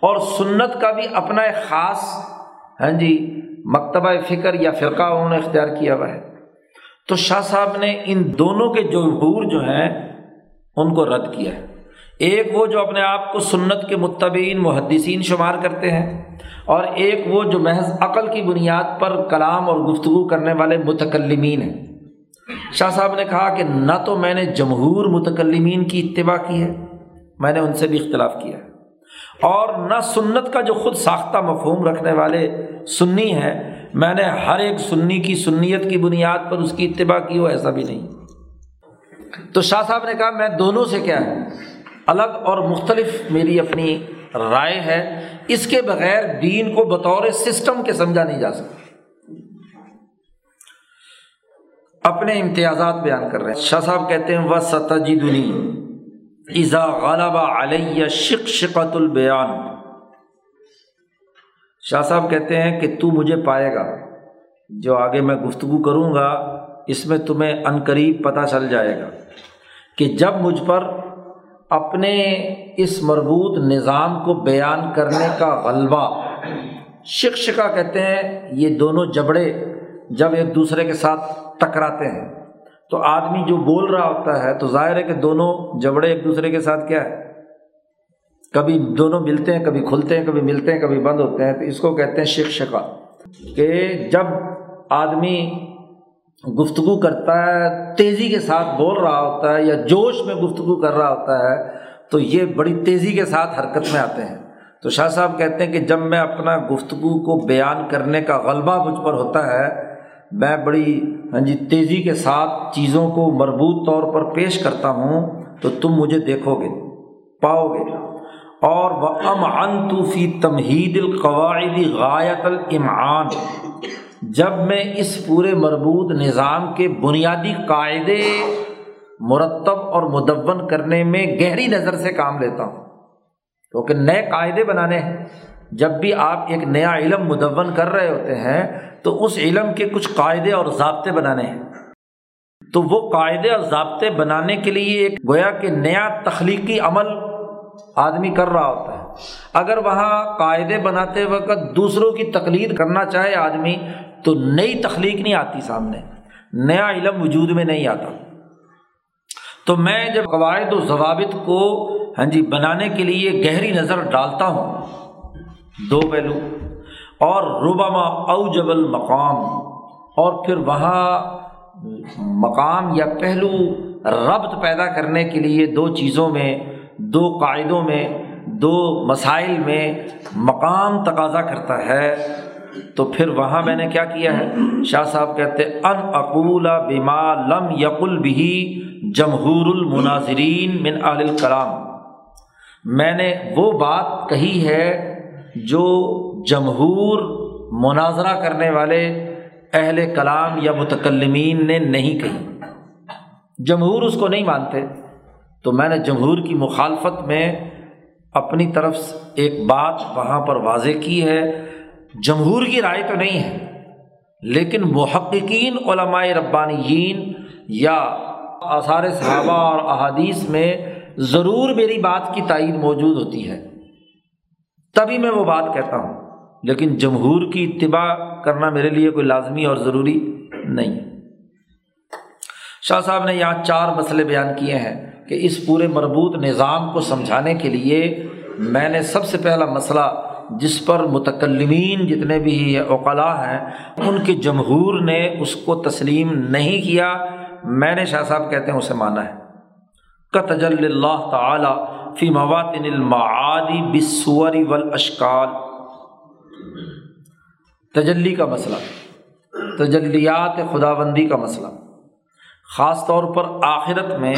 اور سنت کا بھی اپنا ایک خاص ہاں جی مکتبہ فکر یا فرقہ انہوں نے اختیار کیا ہوا ہے۔ تو شاہ صاحب نے ان دونوں کے جو جو ہیں، ان کو رد کیا۔ ہے ایک وہ جو اپنے آپ کو سنت کے متبین محدثین شمار کرتے ہیں، اور ایک وہ جو محض عقل کی بنیاد پر کلام اور گفتگو کرنے والے متکلمین ہیں۔ شاہ صاحب نے کہا کہ نہ تو میں نے جمہور متکلمین کی اتباع کی ہے، میں نے ان سے بھی اختلاف کیا ہے۔ اور نہ سنت کا جو خود ساختہ مفہوم رکھنے والے سنی ہیں میں نے ہر ایک سنی کی سنیت کی بنیاد پر اس کی اتباع کی ہو ایسا بھی نہیں۔ تو شاہ صاحب نے کہا، میں دونوں سے کیا ہے؟ الگ اور مختلف میری اپنی رائے ہے۔ اس کے بغیر دین کو بطور سسٹم کے سمجھا نہیں جا سکتا۔ اپنے امتیازات بیان کر رہے ہیں۔ شاہ صاحب کہتے ہیں وہ ستجی دنی ایزا غالبہ علیہ شک شکت البیان شاہ صاحب کہتے ہیں کہ تو مجھے پائے گا، جو آگے میں گفتگو کروں گا، اس میں تمہیں عنقریب پتہ چل جائے گا کہ جب مجھ پر اپنے اس مربوط نظام کو بیان کرنے کا غلبہ شکشکا کہتے ہیں، یہ دونوں جبڑے جب ایک دوسرے کے ساتھ ٹکراتے ہیں، تو آدمی جو بول رہا ہوتا ہے، تو ظاہر ہے کہ دونوں جبڑے ایک دوسرے کے ساتھ کیا ہے؟ کبھی دونوں ملتے ہیں، کبھی کھلتے ہیں، کبھی ملتے ہیں، کبھی بند ہوتے ہیں۔ تو اس کو کہتے ہیں شکشکا کہ جب آدمی گفتگو کرتا ہے، تیزی کے ساتھ بول رہا ہوتا ہے یا جوش میں گفتگو کر رہا ہوتا ہے، تو یہ بڑی تیزی کے ساتھ حرکت میں آتے ہیں۔ تو شاہ صاحب کہتے ہیں کہ جب میں اپنا گفتگو کو بیان کرنے کا غلبہ مجھ پر ہوتا ہے، میں بڑی ہاں جی تیزی کے ساتھ چیزوں کو مربوط طور پر پیش کرتا ہوں، تو تم مجھے دیکھو گے، پاؤ گے۔ اور وہ ام انطوفی تمہید القواعدی غایت الامعان جب میں اس پورے مربوط نظام کے بنیادی قاعدے مرتب اور مدون کرنے میں گہری نظر سے کام لیتا ہوں۔ کیونکہ نئے قاعدے بنانے ہیں۔ جب بھی آپ ایک نیا علم مدون کر رہے ہوتے ہیں، تو اس علم کے کچھ قاعدے اور ضابطے بنانے ہیں۔ تو وہ قاعدے اور ضابطے بنانے کے لیے ایک گویا کہ نیا تخلیقی عمل آدمی کر رہا ہوتا ہے۔ اگر وہاں قاعدے بناتے وقت دوسروں کی تقلید کرنا چاہے آدمی، تو نئی تخلیق نہیں آتی سامنے۔ نیا علم وجود میں نہیں آتا۔ تو میں جب قواعد و ضوابط کو ہاں جی بنانے کے لیے گہری نظر ڈالتا ہوں، دو پہلو۔ اور ربما او جبل مقام اور پھر وہاں مقام یا پہلو ربط پیدا کرنے کے لیے دو چیزوں میں دو قاعدوں میں، دو مسائل میں مقام تقاضا کرتا ہے۔ تو پھر وہاں میں نے کیا کیا ہے؟ شاہ صاحب کہتے ان اقول بما لم یقل بھی جمہور المناظرین من اہل الکلام میں نے وہ بات کہی ہے جو جمہور مناظرہ کرنے والے اہل کلام یا متکلمین نے نہیں کہی۔ جمہور اس کو نہیں مانتے۔ تو میں نے جمہور کی مخالفت میں اپنی طرف ایک بات وہاں پر واضح کی ہے۔ جمہور کی رائے تو نہیں ہے، لیکن محققین علماء ربانیین یا آثار صحابہ اور احادیث میں ضرور میری بات کی تائید موجود ہوتی ہے۔ تبھی میں وہ بات کہتا ہوں، لیکن جمہور کی اتباع کرنا میرے لیے کوئی لازمی اور ضروری نہیں۔ شاہ صاحب نے یہاں چار مسئلے بیان کیے ہیں۔ کہ اس پورے مربوط نظام کو سمجھانے کے لیے میں نے سب سے پہلا مسئلہ جس پر متکلمین جتنے بھی اوقلا ہیں، ان کے جمہور نے اس کو تسلیم نہیں کیا۔ میں نے شاہ صاحب کہتے ہیں اسے مانا ہے۔ تجل اللہ تعالیٰ فی مواد المعادی بسوری اشکال تجلی کا مسئلہ، تجلیات خدا بندی کا مسئلہ۔ خاص طور پر آخرت میں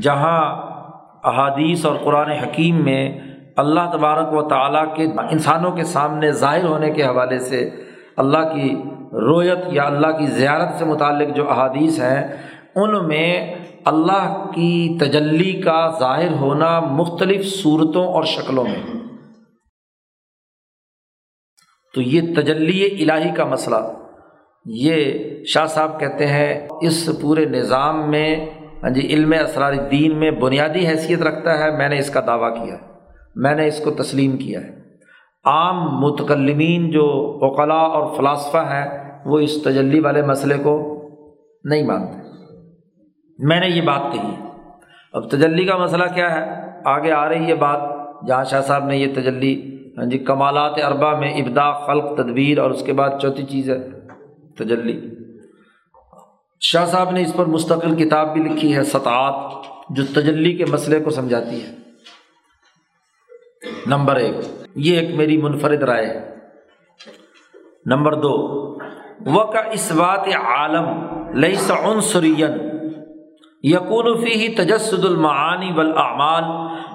جہاں احادیث اور قرآن حکیم میں اللہ تبارک و تعالیٰ کے انسانوں کے سامنے ظاہر ہونے کے حوالے سے اللہ کی رویت یا اللہ کی زیارت سے متعلق جو احادیث ہیں، ان میں اللہ کی تجلی کا ظاہر ہونا مختلف صورتوں اور شکلوں میں۔ تو یہ تجلی الہی کا مسئلہ۔ یہ شاہ صاحب کہتے ہیں، اس پورے نظام میں ہاں جی علم اسرار دین میں بنیادی حیثیت رکھتا ہے، میں نے اس کا دعویٰ کیا ہے، میں نے اس کو تسلیم کیا ہے۔ عام متکلمین جو اوقلاء اور فلاسفہ ہیں، وہ اس تجلی والے مسئلے کو نہیں مانتے۔ میں نے یہ بات کہی۔ اب تجلی کا مسئلہ کیا ہے؟ آگے آ رہی ہے بات۔ جہاں شاہ صاحب نے یہ تجلی ہاں جی کمالات اربا میں ابدا خلق تدبیر اور اس کے بعد چوتھی چیز ہے تجلی۔ شاہ صاحب نے اس پر مستقل کتاب بھی لکھی ہے، سطعات، جو تجلی کے مسئلے کو سمجھاتی ہے۔ نمبر ایک، یہ ایک میری منفرد رائے ہے۔ نمبر دو وہ کا اس بات عالم لئی سن یقون فی ہی تجسد المعانی والاعمال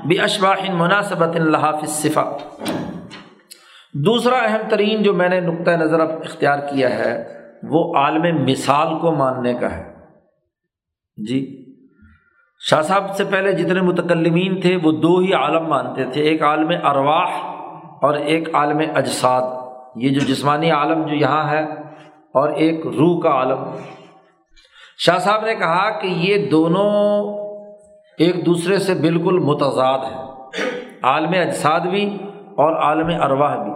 باشباح مناسبت اللہ صفا دوسرا اہم ترین جو میں نے نقطۂ نظر اب اختیار کیا ہے وہ عالم مثال کو ماننے کا ہے۔ جی شاہ صاحب سے پہلے جتنے متکلمین تھے، وہ دو ہی عالم مانتے تھے، ایک عالم ارواح اور ایک عالم اجساد۔ یہ جو جسمانی عالم جو یہاں ہے اور ایک روح کا عالم۔ شاہ صاحب نے کہا کہ یہ دونوں ایک دوسرے سے بالکل متضاد ہیں۔ عالم اجساد بھی اور عالم ارواح بھی۔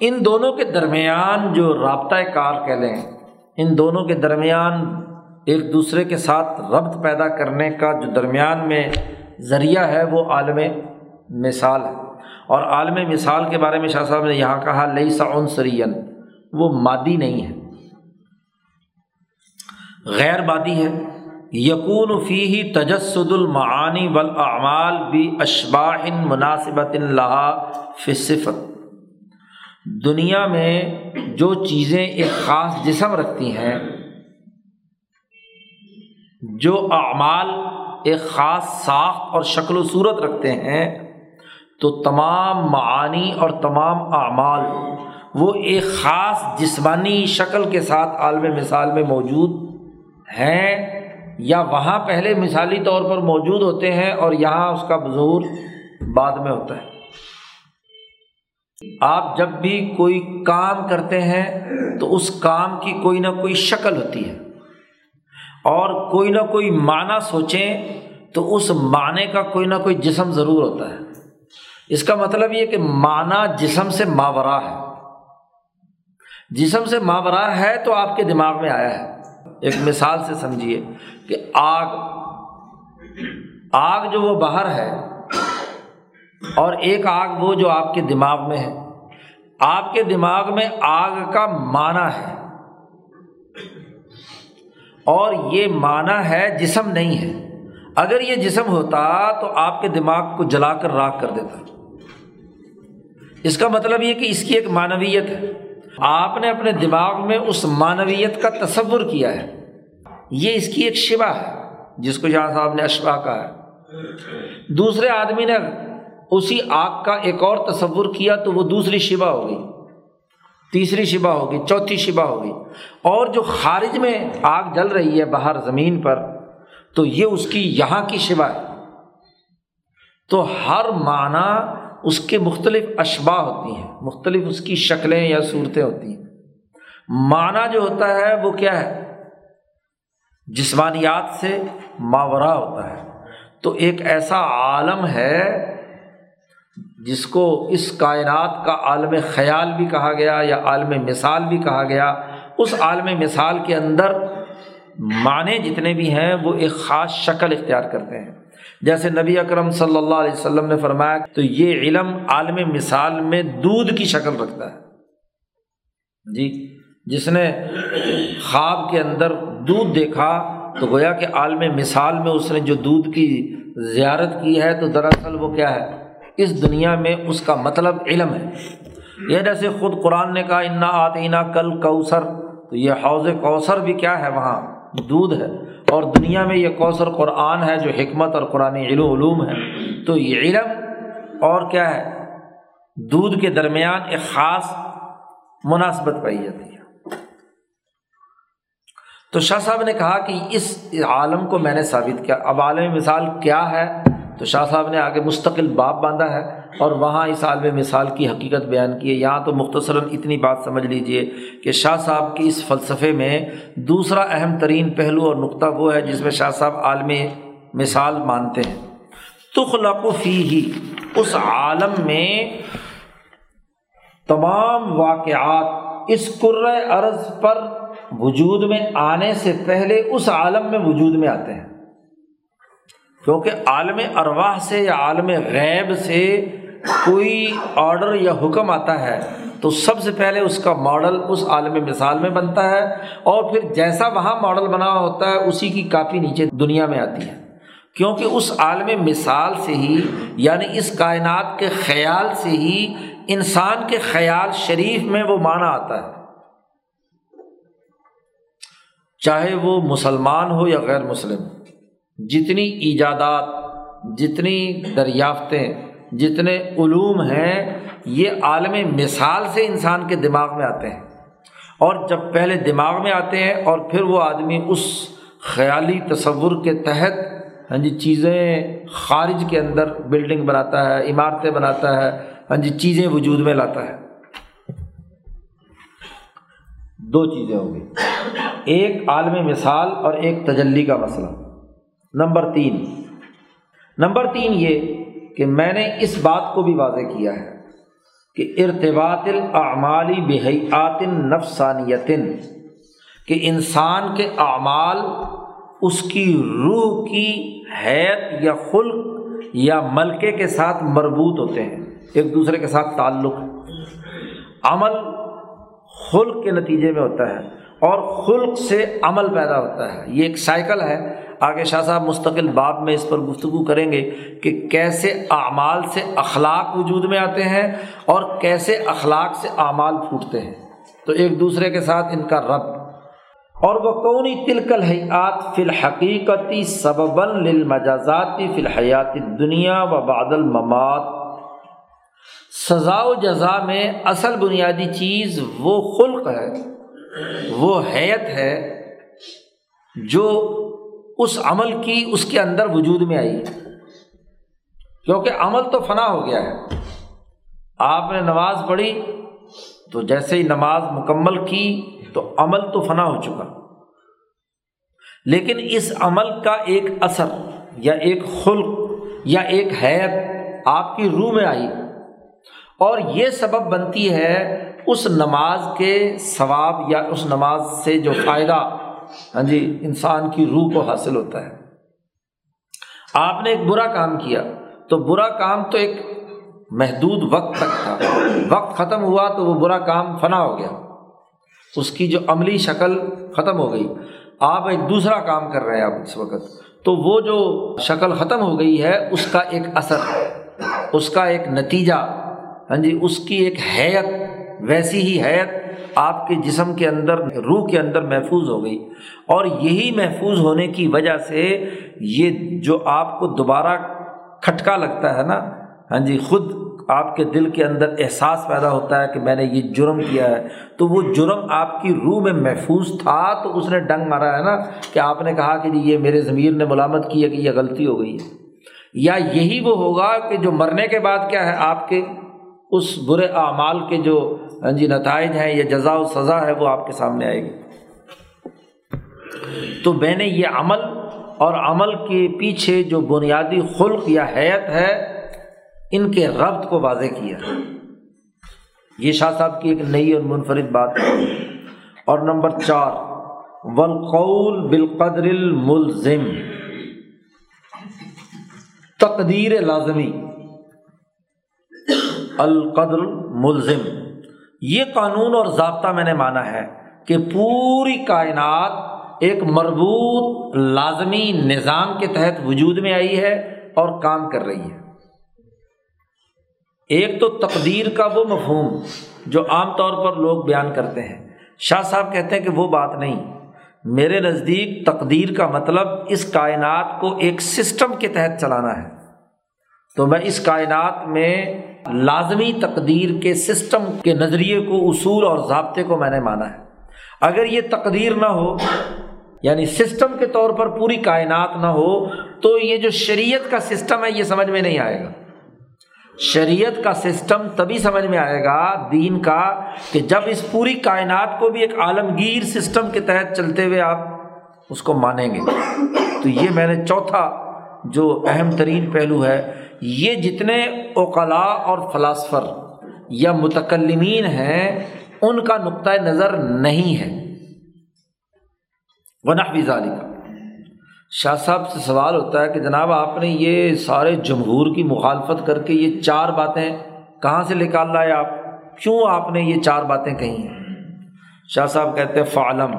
ان دونوں کے درمیان جو رابطۂ کار کہہ لیں ان دونوں کے درمیان ایک دوسرے کے ساتھ ربط پیدا کرنے کا جو درمیان میں ذریعہ ہے، وہ عالم مثال ہے۔ اور عالم مثال کے بارے میں شاہ صاحب نے یہاں کہا لئی سعن سرین وہ مادی نہیں ہے۔ غیر مادی ہے۔ یقون فی ہی تجسد المعانی والاعمال بھی اشباح مناسبت فصفت دنیا میں جو چیزیں ایک خاص جسم رکھتی ہیں، جو اعمال ایک خاص ساخت اور شکل و صورت رکھتے ہیں، تو تمام معانی اور تمام اعمال وہ ایک خاص جسمانی شکل کے ساتھ عالم مثال میں موجود ہیں یا وہاں پہلے مثالی طور پر موجود ہوتے ہیں اور یہاں اس کا بظہور بعد میں ہوتا ہے۔ آپ جب بھی کوئی کام کرتے ہیں تو اس کام کی کوئی نہ کوئی شکل ہوتی ہے۔ اور کوئی نہ کوئی معنی سوچیں تو اس معنی کا کوئی نہ کوئی جسم ضرور ہوتا ہے۔ اس کا مطلب یہ کہ معنی جسم سے ماورا ہے۔ جسم سے ماورا ہے تو آپ کے دماغ میں آیا ہے۔ ایک مثال سے سمجھیے کہ آگ آگ جو وہ باہر ہے اور ایک آگ وہ جو آپ کے دماغ میں ہے۔ آپ کے دماغ میں آگ کا معنی ہے۔ اور یہ معنی ہے جسم نہیں ہے۔ اگر یہ جسم ہوتا تو آپ کے دماغ کو جلا کر راک کر دیتا۔ اس کا مطلب یہ کہ اس کی ایک معنویت ہے۔ آپ نے اپنے دماغ میں اس معنویت کا تصور کیا ہے۔ یہ اس کی ایک شبا ہے، جس کو جہاں صاحب نے اشبا کہا ہے۔ دوسرے آدمی نے اسی آگ کا ایک اور تصور کیا تو وہ دوسری شبا ہو گئی۔ تیسری شبا ہوگی چوتھی شبا ہوگی اور جو خارج میں آگ جل رہی ہے باہر زمین پر، تو یہ اس کی یہاں کی شبا ہے۔ تو ہر معنی اس کے مختلف اشبا ہوتی ہیں، مختلف اس کی شکلیں یا صورتیں ہوتی ہیں۔ معنی جو ہوتا ہے وہ کیا ہے؟ جسمانیات سے ماورا ہوتا ہے۔ تو ایک ایسا عالم ہے جس کو اس کائنات کا عالم خیال بھی کہا گیا یا عالم مثال بھی کہا گیا، اس عالم مثال کے اندر معنی جتنے بھی ہیں، وہ ایک خاص شکل اختیار کرتے ہیں۔ جیسے نبی اکرم صلی اللہ علیہ وسلم نے فرمایا تو یہ علم عالم مثال میں دودھ کی شکل رکھتا ہے۔ جی جس نے خواب کے اندر دودھ دیکھا تو گویا کہ عالم مثال میں اس نے جو دودھ کی زیارت کی ہے تو دراصل وہ کیا ہے؟ اس دنیا میں اس کا مطلب علم ہے۔ یہ جیسے خود قرآن نے کہا، انا آتینہ کل کوثر تو یہ حوض کوثر بھی کیا ہے؟ وہاں دودھ ہے۔ اور دنیا میں یہ کوثر قرآن ہے جو حکمت اور قرآن علم علوم ہے۔ تو یہ علم اور کیا ہے؟ دودھ کے درمیان ایک خاص مناسبت پائی جاتی ہے تو شاہ صاحب نے کہا کہ اس عالم کو میں نے ثابت کیا۔ اب عالم مثال کیا ہے؟ تو شاہ صاحب نے آگے مستقل باپ باندھا ہے اور وہاں اس عالم مثال کی حقیقت بیان کی ہے۔ یہاں تو مختصراً اتنی بات سمجھ لیجیے کہ شاہ صاحب کی اس فلسفے میں دوسرا اہم ترین پہلو اور نقطہ وہ ہے جس میں شاہ صاحب عالم مثال مانتے ہیں۔ تو فی ہی اس عالم میں تمام واقعات اس عرض پر وجود میں آنے سے پہلے اس عالم میں وجود میں آتے ہیں۔ کیونکہ عالم ارواح سے یا عالم غیب سے کوئی آڈر یا حکم آتا ہے، تو سب سے پہلے اس کا ماڈل اس عالم مثال میں بنتا ہے اور پھر جیسا وہاں ماڈل بنا ہوتا ہے، اسی کی کافی نیچے دنیا میں آتی ہے۔ کیونکہ اس عالم مثال سے ہی یعنی اس کائنات کے خیال سے ہی انسان کے خیال شریف میں وہ معنی آتا ہے۔ چاہے وہ مسلمان ہو یا غیر مسلم۔ جتنی ایجادات، جتنی دریافتیں، جتنے علوم ہیں، یہ عالم مثال سے انسان کے دماغ میں آتے ہیں۔ اور جب پہلے دماغ میں آتے ہیں اور پھر وہ آدمی اس خیالی تصور کے تحت ہاں جی چیزیں خارج کے اندر بلڈنگ بناتا ہے، عمارتیں بناتا ہے ہاں جی چیزیں وجود میں لاتا ہے۔ دو چیزیں ہوں گی۔ ایک عالم مثال اور ایک تجلی کا مسئلہ۔ نمبر تین۔ نمبر تین یہ کہ میں نے اس بات کو بھی واضح کیا ہے کہ ارتباط الاعمالی بحیات نفسانیتن، کہ انسان کے اعمال اس کی روح کی حیت یا خلق یا ملکے کے ساتھ مربوط ہوتے ہیں، ایک دوسرے کے ساتھ تعلق۔ عمل خلق کے نتیجے میں ہوتا ہے اور خلق سے عمل پیدا ہوتا ہے۔ یہ ایک سائیکل ہے۔ آگے شاہ صاحب مستقل باب میں اس پر گفتگو کریں گے کہ کیسے اعمال سے اخلاق وجود میں آتے ہیں اور کیسے اخلاق سے اعمال پھوٹتے ہیں۔ تو ایک دوسرے کے ساتھ ان کا رب۔ اور وہ کونی تلکل حیات فی الحقیقتی سبباً للمجازاتی فی الحیات دنیا و بادل ممات سزا و جزا میں اصل بنیادی چیز وہ خلق ہے، وہ حیت ہے جو اس عمل کی اس کے اندر وجود میں آئی۔ کیونکہ عمل تو فنا ہو گیا ہے۔ آپ نے نماز پڑھی تو جیسے ہی نماز مکمل کی تو عمل تو فنا ہو چکا۔ لیکن اس عمل کا ایک اثر یا ایک خلق یا ایک حیت آپ کی روح میں آئی۔ اور یہ سبب بنتی ہے اس نماز کے ثواب یا اس نماز سے جو فائدہ ہاں جی انسان کی روح کو حاصل ہوتا ہے۔ آپ نے ایک برا کام کیا، تو برا کام تو ایک محدود وقت تک تھا۔ وقت ختم ہوا تو وہ برا کام فنا ہو گیا۔ اس کی جو عملی شکل ختم ہو گئی۔ آپ ایک دوسرا کام کر رہے ہیں آپ اس وقت۔ تو وہ جو شکل ختم ہو گئی ہے، اس کا ایک اثر، اس کا ایک نتیجہ ہاں جی اس کی ایک حیت ویسی ہی حیت آپ کے جسم کے اندر، روح کے اندر محفوظ ہو گئی۔ اور یہی محفوظ ہونے کی وجہ سے یہ جو آپ کو دوبارہ کھٹکا لگتا ہے نا ہاں جی خود آپ کے دل کے اندر احساس پیدا ہوتا ہے کہ میں نے یہ جرم کیا ہے۔ تو وہ جرم آپ کی روح میں محفوظ تھا تو اس نے ڈنگ مارا ہے نا کہ آپ نے کہا کہ جی یہ میرے ضمیر نے ملامت کی ہے کہ یہ غلطی ہو گئی ہے۔ یا یہی وہ ہوگا کہ جو مرنے کے بعد کیا ہے، آپ کے اس برے اعمال کے جو ہاں جی نتائج ہیں یا جزا و سزا ہے، وہ آپ کے سامنے آئے گی۔ تو میں نے یہ عمل اور عمل کے پیچھے جو بنیادی خلق یا حیت ہے، ان کے ربط کو واضح کیا۔ یہ شاہ صاحب کی ایک نئی اور منفرد بات ہے۔ اور نمبر چار ولقول بالقدر الملزم۔ تقدیر لازمی۔ القدر ملزم یہ قانون اور ضابطہ میں نے مانا ہے کہ پوری کائنات ایک مربوط لازمی نظام کے تحت وجود میں آئی ہے اور کام کر رہی ہے۔ ایک تو تقدیر کا وہ مفہوم جو عام طور پر لوگ بیان کرتے ہیں۔ شاہ صاحب کہتے ہیں کہ وہ بات نہیں۔ میرے نزدیک تقدیر کا مطلب اس کائنات کو ایک سسٹم کے تحت چلانا ہے۔ تو میں اس کائنات میں لازمی تقدیر کے سسٹم کے نظریے کو، اصول اور ضابطے کو میں نے مانا ہے۔ اگر یہ تقدیر نہ ہو یعنی سسٹم کے طور پر پوری کائنات نہ ہو، تو یہ جو شریعت کا سسٹم ہے، یہ سمجھ میں نہیں آئے گا۔ شریعت کا سسٹم تبھی سمجھ میں آئے گا دین کا کہ جب اس پوری کائنات کو بھی ایک عالمگیر سسٹم کے تحت چلتے ہوئے آپ اس کو مانیں گے۔ تو یہ میں نے چوتھا جو اہم ترین پہلو ہے یہ جتنے اوقلا اور فلاسفر یا متکلمین ہیں، ان کا نقطۂ نظر نہیں ہے۔ ونحوی ظالی کا شاہ صاحب سے سوال ہوتا ہے کہ جناب آپ نے یہ سارے جمہور کی مخالفت کر کے یہ چار باتیں کہاں سے نکال لائے آپ؟ کیوں آپ نے یہ چار باتیں کہی ہیں شاہ صاحب کہتے ہیں فعالم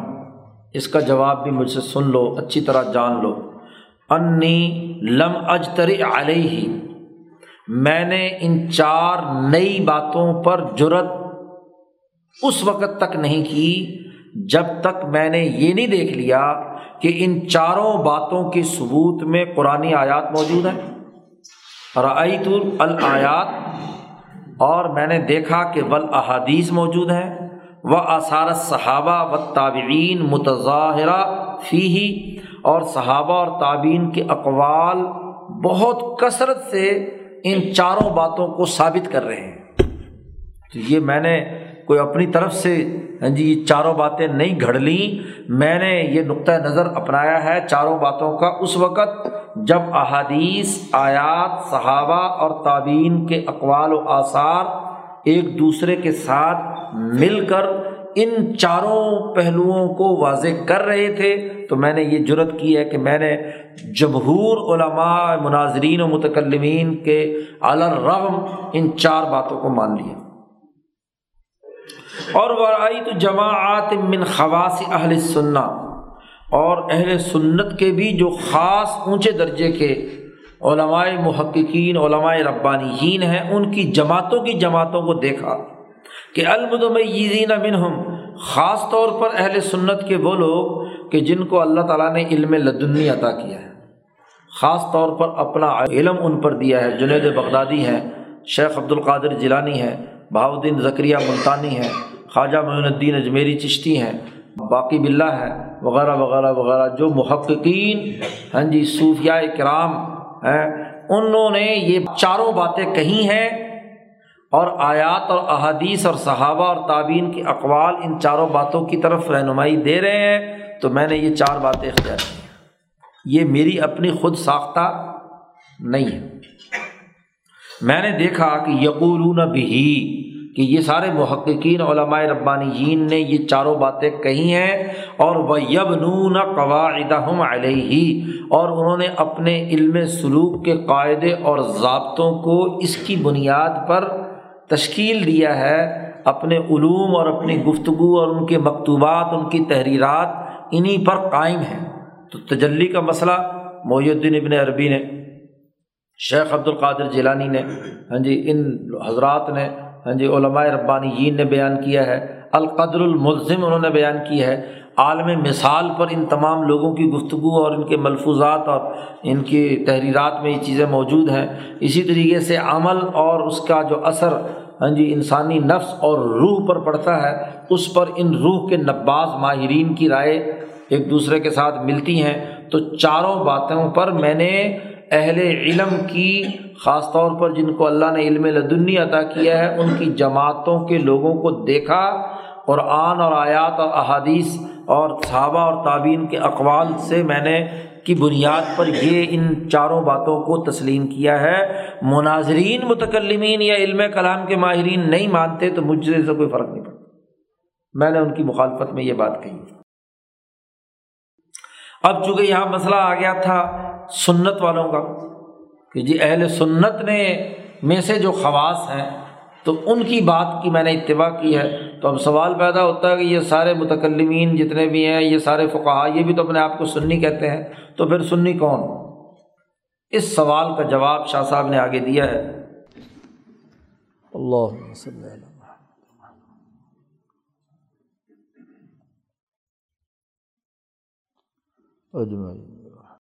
اس کا جواب بھی مجھ سے سن لو، اچھی طرح جان لو۔ انی لم اجتر علیہ۔ ہی میں نے ان چار نئی باتوں پر جرت اس وقت تک نہیں کی جب تک میں نے یہ نہیں دیکھ لیا کہ ان چاروں باتوں کے ثبوت میں قرآن آیات موجود ہیں۔ رعیت الآیات اور میں نے دیکھا کہ ول احادیث موجود ہیں۔ و آثار صحابہ و تابعین متظاہرہ فی ہی اور صحابہ اور تعبین کے اقوال بہت کثرت سے ان چاروں باتوں کو ثابت کر رہے ہیں۔ تو یہ میں نے کوئی اپنی طرف سے ہاں جی یہ چاروں باتیں نہیں گھڑ لیں۔ میں نے یہ نقطۂ نظر اپنایا ہے چاروں باتوں کا۔ اس وقت جب احادیث، آیات، صحابہ اور تعبین کے اقوال و آثار ایک دوسرے کے ساتھ مل کر ان چاروں پہلوؤں کو واضح کر رہے تھے، تو میں نے یہ جرت کی ہے کہ میں نے جمہور علماء، مناظرین و متکلمین کے الرغم ان چار باتوں کو مان لیا اور ورائی تو جماعت من خواص اہل سننا اور اہل سنت کے بھی جو خاص اونچے درجے کے علماء محققین، علماء ربانیین ہیں، ان کی جماعتوں کی جماعتوں کو دیکھا کہ المدمین منہم، خاص طور پر اہل سنت کے وہ لوگ کہ جن کو اللہ تعالیٰ نے علم لدنی عطا کیا ہے۔ خاص طور پر اپنا علم ان پر دیا ہے، جنید بغدادی ہیں شیخ عبد القادر جیلانی ہے بہاؤدین ذکریہ ملتانی ہے، خواجہ معین الدین اجمیری چشتی ہیں، باقی بلّہ ہے وغیرہ وغیرہ وغیرہ، جو محققین ہاں جی صوفیہ کرام ہیں، انہوں نے یہ چاروں باتیں کہی ہیں اور آیات اور احادیث اور صحابہ اور تعبین کے اقوال ان چاروں باتوں کی طرف رہنمائی دے رہے ہیں، تو میں نے یہ چار باتیں اختیار کی۔ یہ میری اپنی خود ساختہ نہیں ہے۔ میں نے دیکھا کہ یقولون بھی کہ یہ سارے محققین علماء ربانیین نے یہ چاروں باتیں کہی ہیں، اور وہ یب نون قواعدہم علیہ اور انہوں نے اپنے علم سلوک کے قاعدے اور ضابطوں کو اس کی بنیاد پر تشکیل دیا ہے۔ اپنے علوم اور اپنی گفتگو اور ان کے مکتوبات، ان کی تحریرات انہیں پر قائم ہیں۔ تو تجلی کا مسئلہ محی الدین ابن عربی نے، شیخ عبد القادر جیلانی نے ہاں جی ان حضرات نے ہاں جی علماء ربانی نے بیان کیا ہے، القدر الملزم انہوں نے بیان کی ہے۔ عالم مثال پر ان تمام لوگوں کی گفتگو اور ان کے ملفوظات اور ان کی تحریرات میں یہ چیزیں موجود ہیں۔ اسی طریقے سے عمل اور اس کا جو اثر ہاں جی انسانی نفس اور روح پر پڑتا ہے، اس پر ان روح کے نباز ماہرین کی رائے ایک دوسرے کے ساتھ ملتی ہیں، تو چاروں باتوں پر میں نے اہل علم کی، خاص طور پر جن کو اللہ نے علم لدنی عطا کیا ہے، ان کی جماعتوں کے لوگوں کو دیکھا، قرآن اور آیات اور احادیث اور صحابہ اور تعبین کے اقوال سے میں نے کی بنیاد پر یہ ان چاروں باتوں کو تسلیم کیا ہے۔ مناظرین متکلمین یا علم کلام کے ماہرین نہیں مانتے، تو مجھ سے کوئی فرق نہیں پڑتا۔ میں نے ان کی مخالفت میں یہ بات کہی۔ اب چونکہ یہاں مسئلہ آ گیا تھا سنت والوں کا، کہ جی اہل سنت نے میں سے جو خواص ہیں، تو ان کی بات کی میں نے اتباع کی ہے۔ تو اب سوال پیدا ہوتا ہے کہ یہ سارے متکلمین جتنے بھی ہیں، یہ سارے فقہ یہ بھی تو اپنے آپ کو سنی کہتے ہیں، تو پھر سنی کون؟ اس سوال کا جواب شاہ صاحب نے آگے دیا ہے۔ اللہ اجمعین